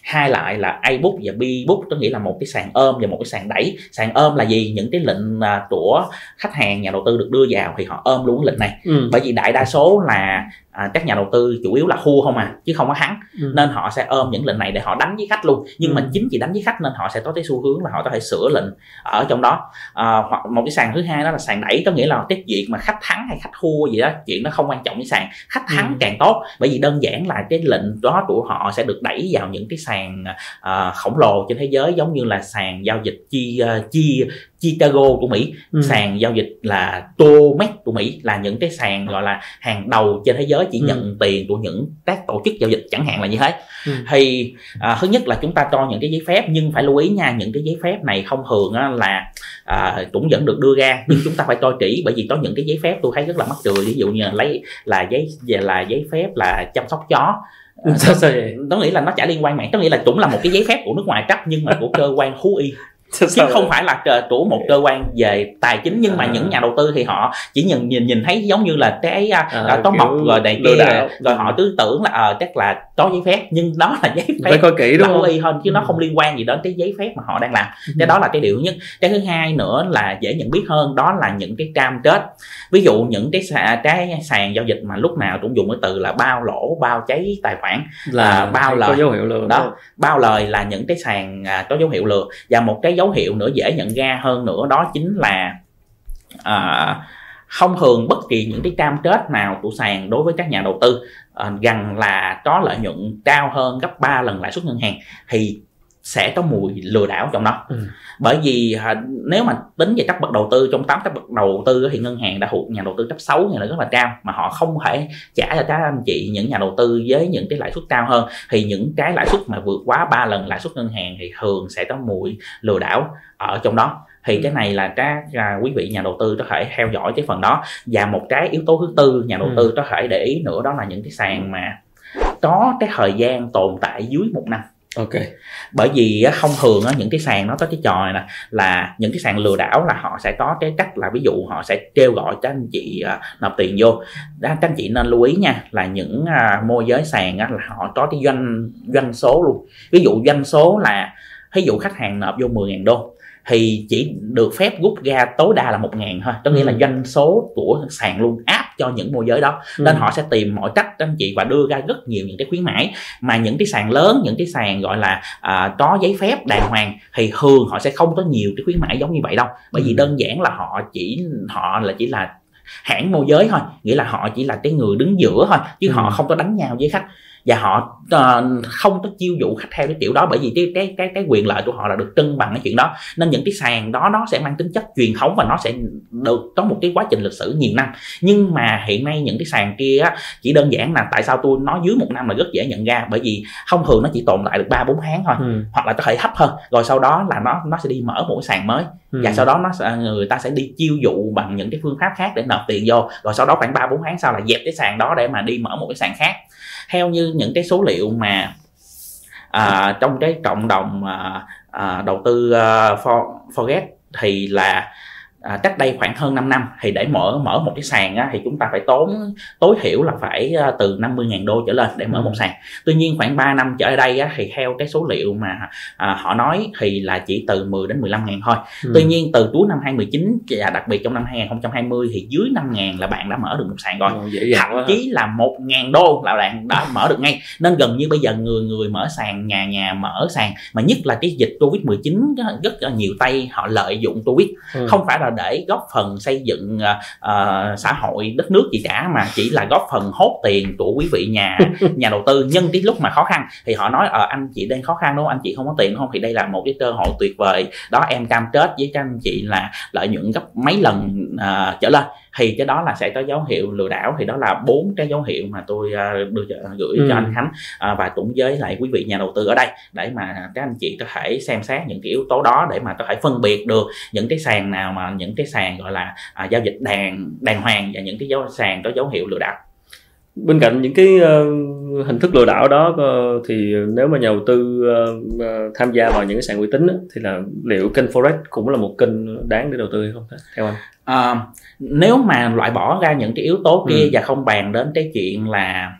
hai loại là A book và B book có nghĩa là một cái sàn ôm và một cái sàn đẩy. Sàn ôm là gì? Những cái lệnh à, của khách hàng nhà đầu tư được đưa vào thì họ ôm luôn cái lệnh này.
Ừ.
bởi vì đại đa số là à, các nhà đầu tư chủ yếu là thua không à chứ không có thắng
Ừ.
nên họ sẽ ôm những lệnh này để họ đánh với khách luôn nhưng mà
Ừ.
chính vì đánh với khách nên họ sẽ có cái xu hướng là họ có thể sửa lệnh ở trong đó à, hoặc một cái sàn thứ hai đó là sàn đẩy có nghĩa là cái chuyện mà khách thắng hay khách thua gì đó chuyện nó không quan trọng với sàn khách thắng
Ừ.
càng tốt bởi vì đơn giản là cái lệnh đó của họ sẽ được đẩy vào những cái sàn à, khổng lồ trên thế giới giống như là sàn giao dịch chi à, chi Chicago của Mỹ
Ừ.
sàn giao dịch là Tomex của Mỹ là những cái sàn gọi là hàng đầu trên thế giới chỉ
Ừ.
nhận tiền của những các tổ chức giao dịch chẳng hạn là như thế
Ừ.
thì à, thứ nhất là chúng ta cho những cái giấy phép nhưng phải lưu ý nha những cái giấy phép này không thường á, là à, cũng vẫn được đưa ra nhưng chúng ta phải coi kỹ bởi vì có những cái giấy phép tôi thấy rất là mắc cười ví dụ như là lấy là giấy là giấy phép là chăm sóc chó
Sao sao vậy?
có nghĩa là nó chả liên quan mạng có nghĩa là cũng là một cái giấy phép của nước ngoài cấp nhưng mà của cơ quan thú y chứ không phải là của một cơ quan về tài chính nhưng mà
À.
những nhà đầu tư thì họ chỉ nhìn nhìn nhìn thấy giống như là cái à,
À,
à,
kiểu
mọc rồi này kia rồi họ cứ tưởng là ờ chắc là có giấy phép nhưng đó là giấy
phải
phép
coi kỹ đúng không?
y thôi chứ nó
Ừ.
không liên quan gì đến cái giấy phép mà họ đang làm
Ừ.
cái đó là cái điều nhất cái thứ hai nữa là dễ nhận biết hơn đó là những cái cam kết ví dụ những cái sàn, cái sàn giao dịch mà lúc nào cũng dùng cái từ là bao lỗ bao cháy tài khoản
là
à, bao lời.
có dấu hiệu lừa
Đó. bao lời là những cái sàn à, có dấu hiệu lừa và một cái dấu hiệu nữa dễ nhận ra hơn nữa đó chính là à, không thường bất kỳ những cái cam kết nào của sàn đối với các nhà đầu tư. À, rằng là có lợi nhuận cao hơn gấp 3 lần lãi suất ngân hàng thì sẽ có mùi lừa đảo trong đó.
Ừ.
bởi vì à, nếu mà tính về cấp bậc đầu tư trong 8 cấp bậc đầu tư thì ngân hàng đã thuộc nhà đầu tư cấp 6 này là rất là cao mà họ không thể trả cho các anh chị những nhà đầu tư với những cái lãi suất cao hơn. Thì những cái lãi suất mà vượt quá 3 lần lãi suất ngân hàng thì thường sẽ có mùi lừa đảo ở trong đó thì cái này là các à, quý vị nhà đầu tư có thể theo dõi cái phần đó. Và một cái yếu tố thứ tư nhà đầu tư có thể để ý nữa đó là những cái sàn mà có cái thời gian tồn tại dưới một năm.
Ok.
Bởi vì á, thông thường những cái sàn nó có cái trò này nè là những cái sàn lừa đảo là họ sẽ có cái cách là ví dụ họ sẽ kêu gọi các anh chị à, nộp tiền vô. Các anh chị nên lưu ý nha là những à, môi giới sàn là họ có cái doanh doanh số luôn. Ví dụ doanh số là ví dụ khách hàng nộp vô 10.000 đô thì chỉ được phép rút ra tối đa là một ngàn thôi có nghĩa là
Ừ.
doanh số của sàn luôn áp cho những môi giới đó nên
Ừ.
họ sẽ tìm mọi cách các anh chị và đưa ra rất nhiều những cái khuyến mãi mà những cái sàn lớn những cái sàn gọi là à, có giấy phép đàng hoàng thì thường họ sẽ không có nhiều cái khuyến mãi giống như vậy đâu bởi vì
Ừ.
đơn giản là họ chỉ họ là chỉ là hãng môi giới thôi nghĩa là họ chỉ là cái người đứng giữa thôi chứ
Ừ.
họ không có đánh nhau với khách và họ ờ, không có chiêu dụ khách theo cái kiểu đó bởi vì cái cái cái cái quyền lợi của họ là được cân bằng cái chuyện đó. Nên những cái sàn đó nó sẽ mang tính chất truyền thống và nó sẽ được có một cái quá trình lịch sử nhiều năm. Nhưng mà hiện nay những cái sàn kia á, chỉ đơn giản là tại sao tôi nói dưới một năm là rất dễ nhận ra. Bởi vì thông thường nó chỉ tồn tại được ba bốn tháng thôi.
Ừ.
hoặc là có thể thấp hơn. Rồi sau đó là nó nó sẽ đi mở một cái sàn mới
Ừ.
và sau đó nó sẽ, người ta sẽ đi chiêu dụ bằng những cái phương pháp khác để nộp tiền vô rồi sau đó khoảng ba bốn tháng sau là dẹp cái sàn đó để mà đi mở một cái sàn khác theo như những cái số liệu mà à, trong cái cộng đồng à, à, đầu tư à, for, forex thì là à, cách đây khoảng hơn 5 năm thì để mở mở một cái sàn á, thì chúng ta phải tốn tối thiểu là phải à, từ 50.000 đô trở lên để mở ừ. một sàn tuy nhiên khoảng 3 năm trở đây á, thì theo cái số liệu mà à, họ nói thì là chỉ từ 10 đến 15 ngàn thôi ừ. tuy nhiên từ cuối năm 2019 và đặc biệt trong năm 2020 thì dưới 5 ngàn là bạn đã mở được một sàn rồi ừ, thậm chí là 1 ngàn đô là bạn đã mở được ngay nên gần như bây giờ người người mở sàn nhà nhà mở sàn mà nhất là cái dịch Covid 19 rất là nhiều tay họ lợi dụng Covid ừ. không phải là để góp phần xây dựng uh, xã hội đất nước gì cả mà chỉ là góp phần hốt tiền của quý vị nhà nhà đầu tư. Nhân cái lúc mà khó khăn thì họ nói ờ anh chị đang khó khăn đúng không? Anh chị không có tiền đúng không? Thì đây là một cái cơ hội tuyệt vời. Đó em cam kết với các anh chị là lợi nhuận gấp mấy lần uh, trở lên. Thì cái đó là sẽ có dấu hiệu lừa đảo. Thì đó là bốn cái dấu hiệu mà tôi uh, đưa gửi ừ. cho anh Khánh uh, và cũng với lại quý vị nhà đầu tư ở đây để mà các anh chị có thể xem xét những cái yếu tố đó để mà có thể phân biệt được những cái sàn nào mà những cái sàn gọi là uh, giao dịch đàng đàng hoàng và những cái dấu sàn có dấu hiệu lừa đảo
bên cạnh những cái uh, hình thức lừa đảo đó uh, thì nếu mà nhà đầu tư uh, tham gia vào những cái sàn uy tín thì là liệu kênh forex cũng là một kênh đáng để đầu tư hay không theo anh
uh, nếu mà loại bỏ ra những cái yếu tố kia ừ. và không bàn đến cái chuyện là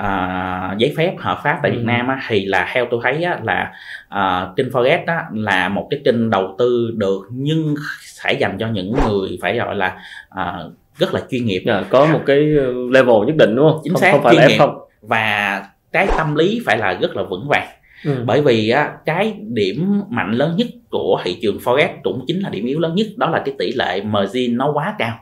uh, giấy phép hợp pháp tại ừ. Việt Nam á, thì là theo tôi thấy á, là uh, kênh forex á, là một cái kênh đầu tư được nhưng phải dành cho những người phải gọi là uh, rất là chuyên nghiệp.
À, có một cái level nhất định đúng không?
Chính xác không, không phải là F0 và cái tâm lý phải là rất là vững vàng. Ừ. bởi vì á, cái điểm mạnh lớn nhất của thị trường forex cũng chính là điểm yếu lớn nhất đó là cái tỷ lệ margin nó quá cao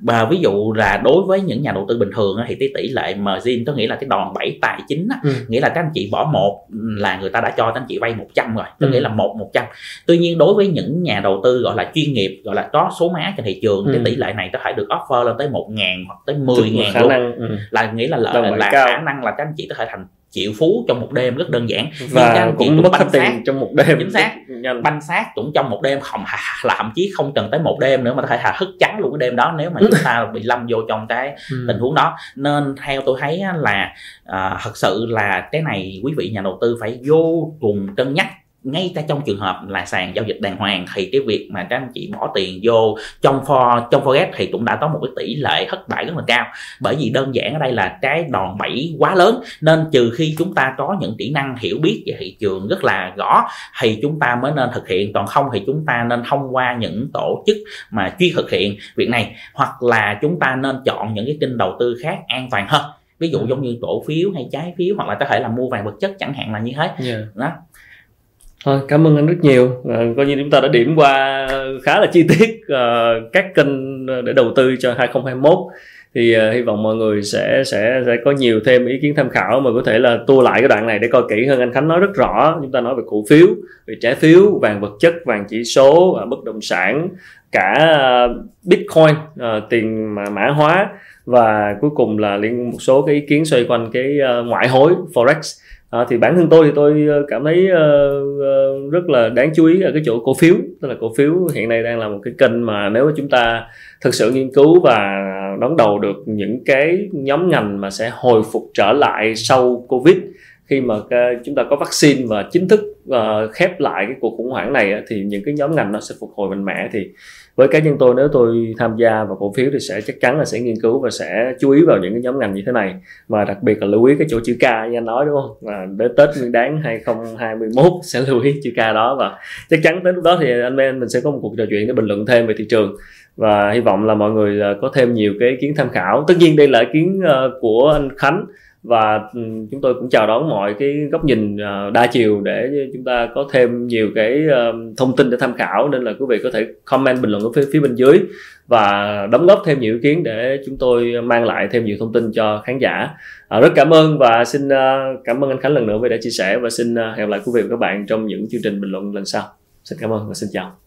và ví dụ là đối với những nhà đầu tư bình thường thì cái tỷ lệ margin có nghĩa là cái đòn bẩy tài chính á, ừ. nghĩa là các anh chị bỏ một là người ta đã cho các anh chị vay 100 rồi có ừ. nghĩa là một một trăm tuy nhiên đối với những nhà đầu tư gọi là chuyên nghiệp gọi là có số má trên thị trường ừ. cái tỷ lệ này có thể được offer lên tới một ngàn hoặc tới 10 ngàn luôn năng, ừ. là nghĩa là lợi là khả năng là các anh chị có thể thành triệu phú trong một đêm rất đơn giản.
Và cũng mất hết tiền trong một đêm.
Chính xác. Nhanh. banh xác cũng trong một đêm không là thậm chí không cần tới một đêm nữa mà có thể là hất trắng luôn cái đêm đó nếu mà chúng ta bị lâm vô trong cái ừ. tình huống đó. Nên theo tôi thấy là à, thật sự là cái này quý vị nhà đầu tư phải vô cùng cân nhắc ngay cả trong trường hợp là sàn giao dịch đàng hoàng thì cái việc mà các anh chị bỏ tiền vô trong for trong forex thì cũng đã có một cái tỷ lệ thất bại rất là cao. Bởi vì đơn giản ở đây là cái đòn bẩy quá lớn nên trừ khi chúng ta có những kỹ năng hiểu biết về thị trường rất là rõ thì chúng ta mới nên thực hiện. Còn không thì chúng ta nên thông qua những tổ chức mà chuyên thực hiện việc này. Hoặc là chúng ta nên chọn những cái kênh đầu tư khác an toàn hơn. Ví dụ giống như cổ phiếu hay trái phiếu hoặc là có thể là mua vàng vật chất chẳng hạn là như thế. Yeah. đó
Thôi, cảm ơn anh rất nhiều. À, coi như chúng ta đã điểm qua khá là chi tiết uh, các kênh để đầu tư cho 2021 thì uh, hy vọng mọi người sẽ sẽ sẽ có nhiều thêm ý kiến tham khảo mà có thể là tua lại cái đoạn này để coi kỹ hơn. Anh Khánh nói rất rõ chúng ta nói về cổ phiếu về trái phiếu vàng vật chất vàng chỉ số và bất động sản cả uh, bitcoin uh, tiền mã, mã hóa và cuối cùng là liên một số cái ý kiến xoay quanh cái uh, ngoại hối forex à, thì bản thân tôi thì tôi ờ, cảm thấy uh, uh, rất là đáng chú ý ở cái chỗ cổ phiếu. Tức là cổ phiếu hiện nay đang là một cái kênh mà nếu mà chúng ta thực sự nghiên cứu và đón đầu được những cái nhóm ngành mà sẽ hồi phục trở lại sau covid khi mà chúng ta có vaccine và chính thức uh, khép lại cái cuộc khủng hoảng này thì những cái nhóm ngành nó sẽ phục hồi mạnh mẽ. Thì với cá nhân tôi nếu tôi tham gia vào cổ phiếu thì sẽ chắc chắn là sẽ nghiên cứu và sẽ chú ý vào những cái nhóm ngành như thế này. Và đặc biệt là lưu ý cái chỗ chữ K như anh nói đúng không? Và đến Tết Nguyên đáng 2021 sẽ lưu ý chữ K đó. Và chắc chắn đến lúc đó thì anh em mình sẽ có một cuộc trò chuyện để bình luận thêm về thị trường. Và hy vọng là mọi người ờ, có thêm nhiều cái ý kiến tham khảo. Tất nhiên đây là ý kiến ờ, của anh Khánh và ừ, chúng tôi cũng chào đón mọi cái góc nhìn à, đa chiều để chúng ta có thêm nhiều cái ờ, thông tin để tham khảo. Nên là quý vị có thể comment bình luận ở phía, phía bên dưới và đóng góp thêm nhiều ý kiến để chúng tôi mang lại thêm nhiều thông tin cho khán giả. À, rất cảm ơn và xin ờ, cảm ơn anh Khánh lần nữa vì đã chia sẻ và xin ờ, hẹn gặp lại quý vị và các bạn trong những chương trình bình luận lần sau. Xin cảm ơn và xin chào.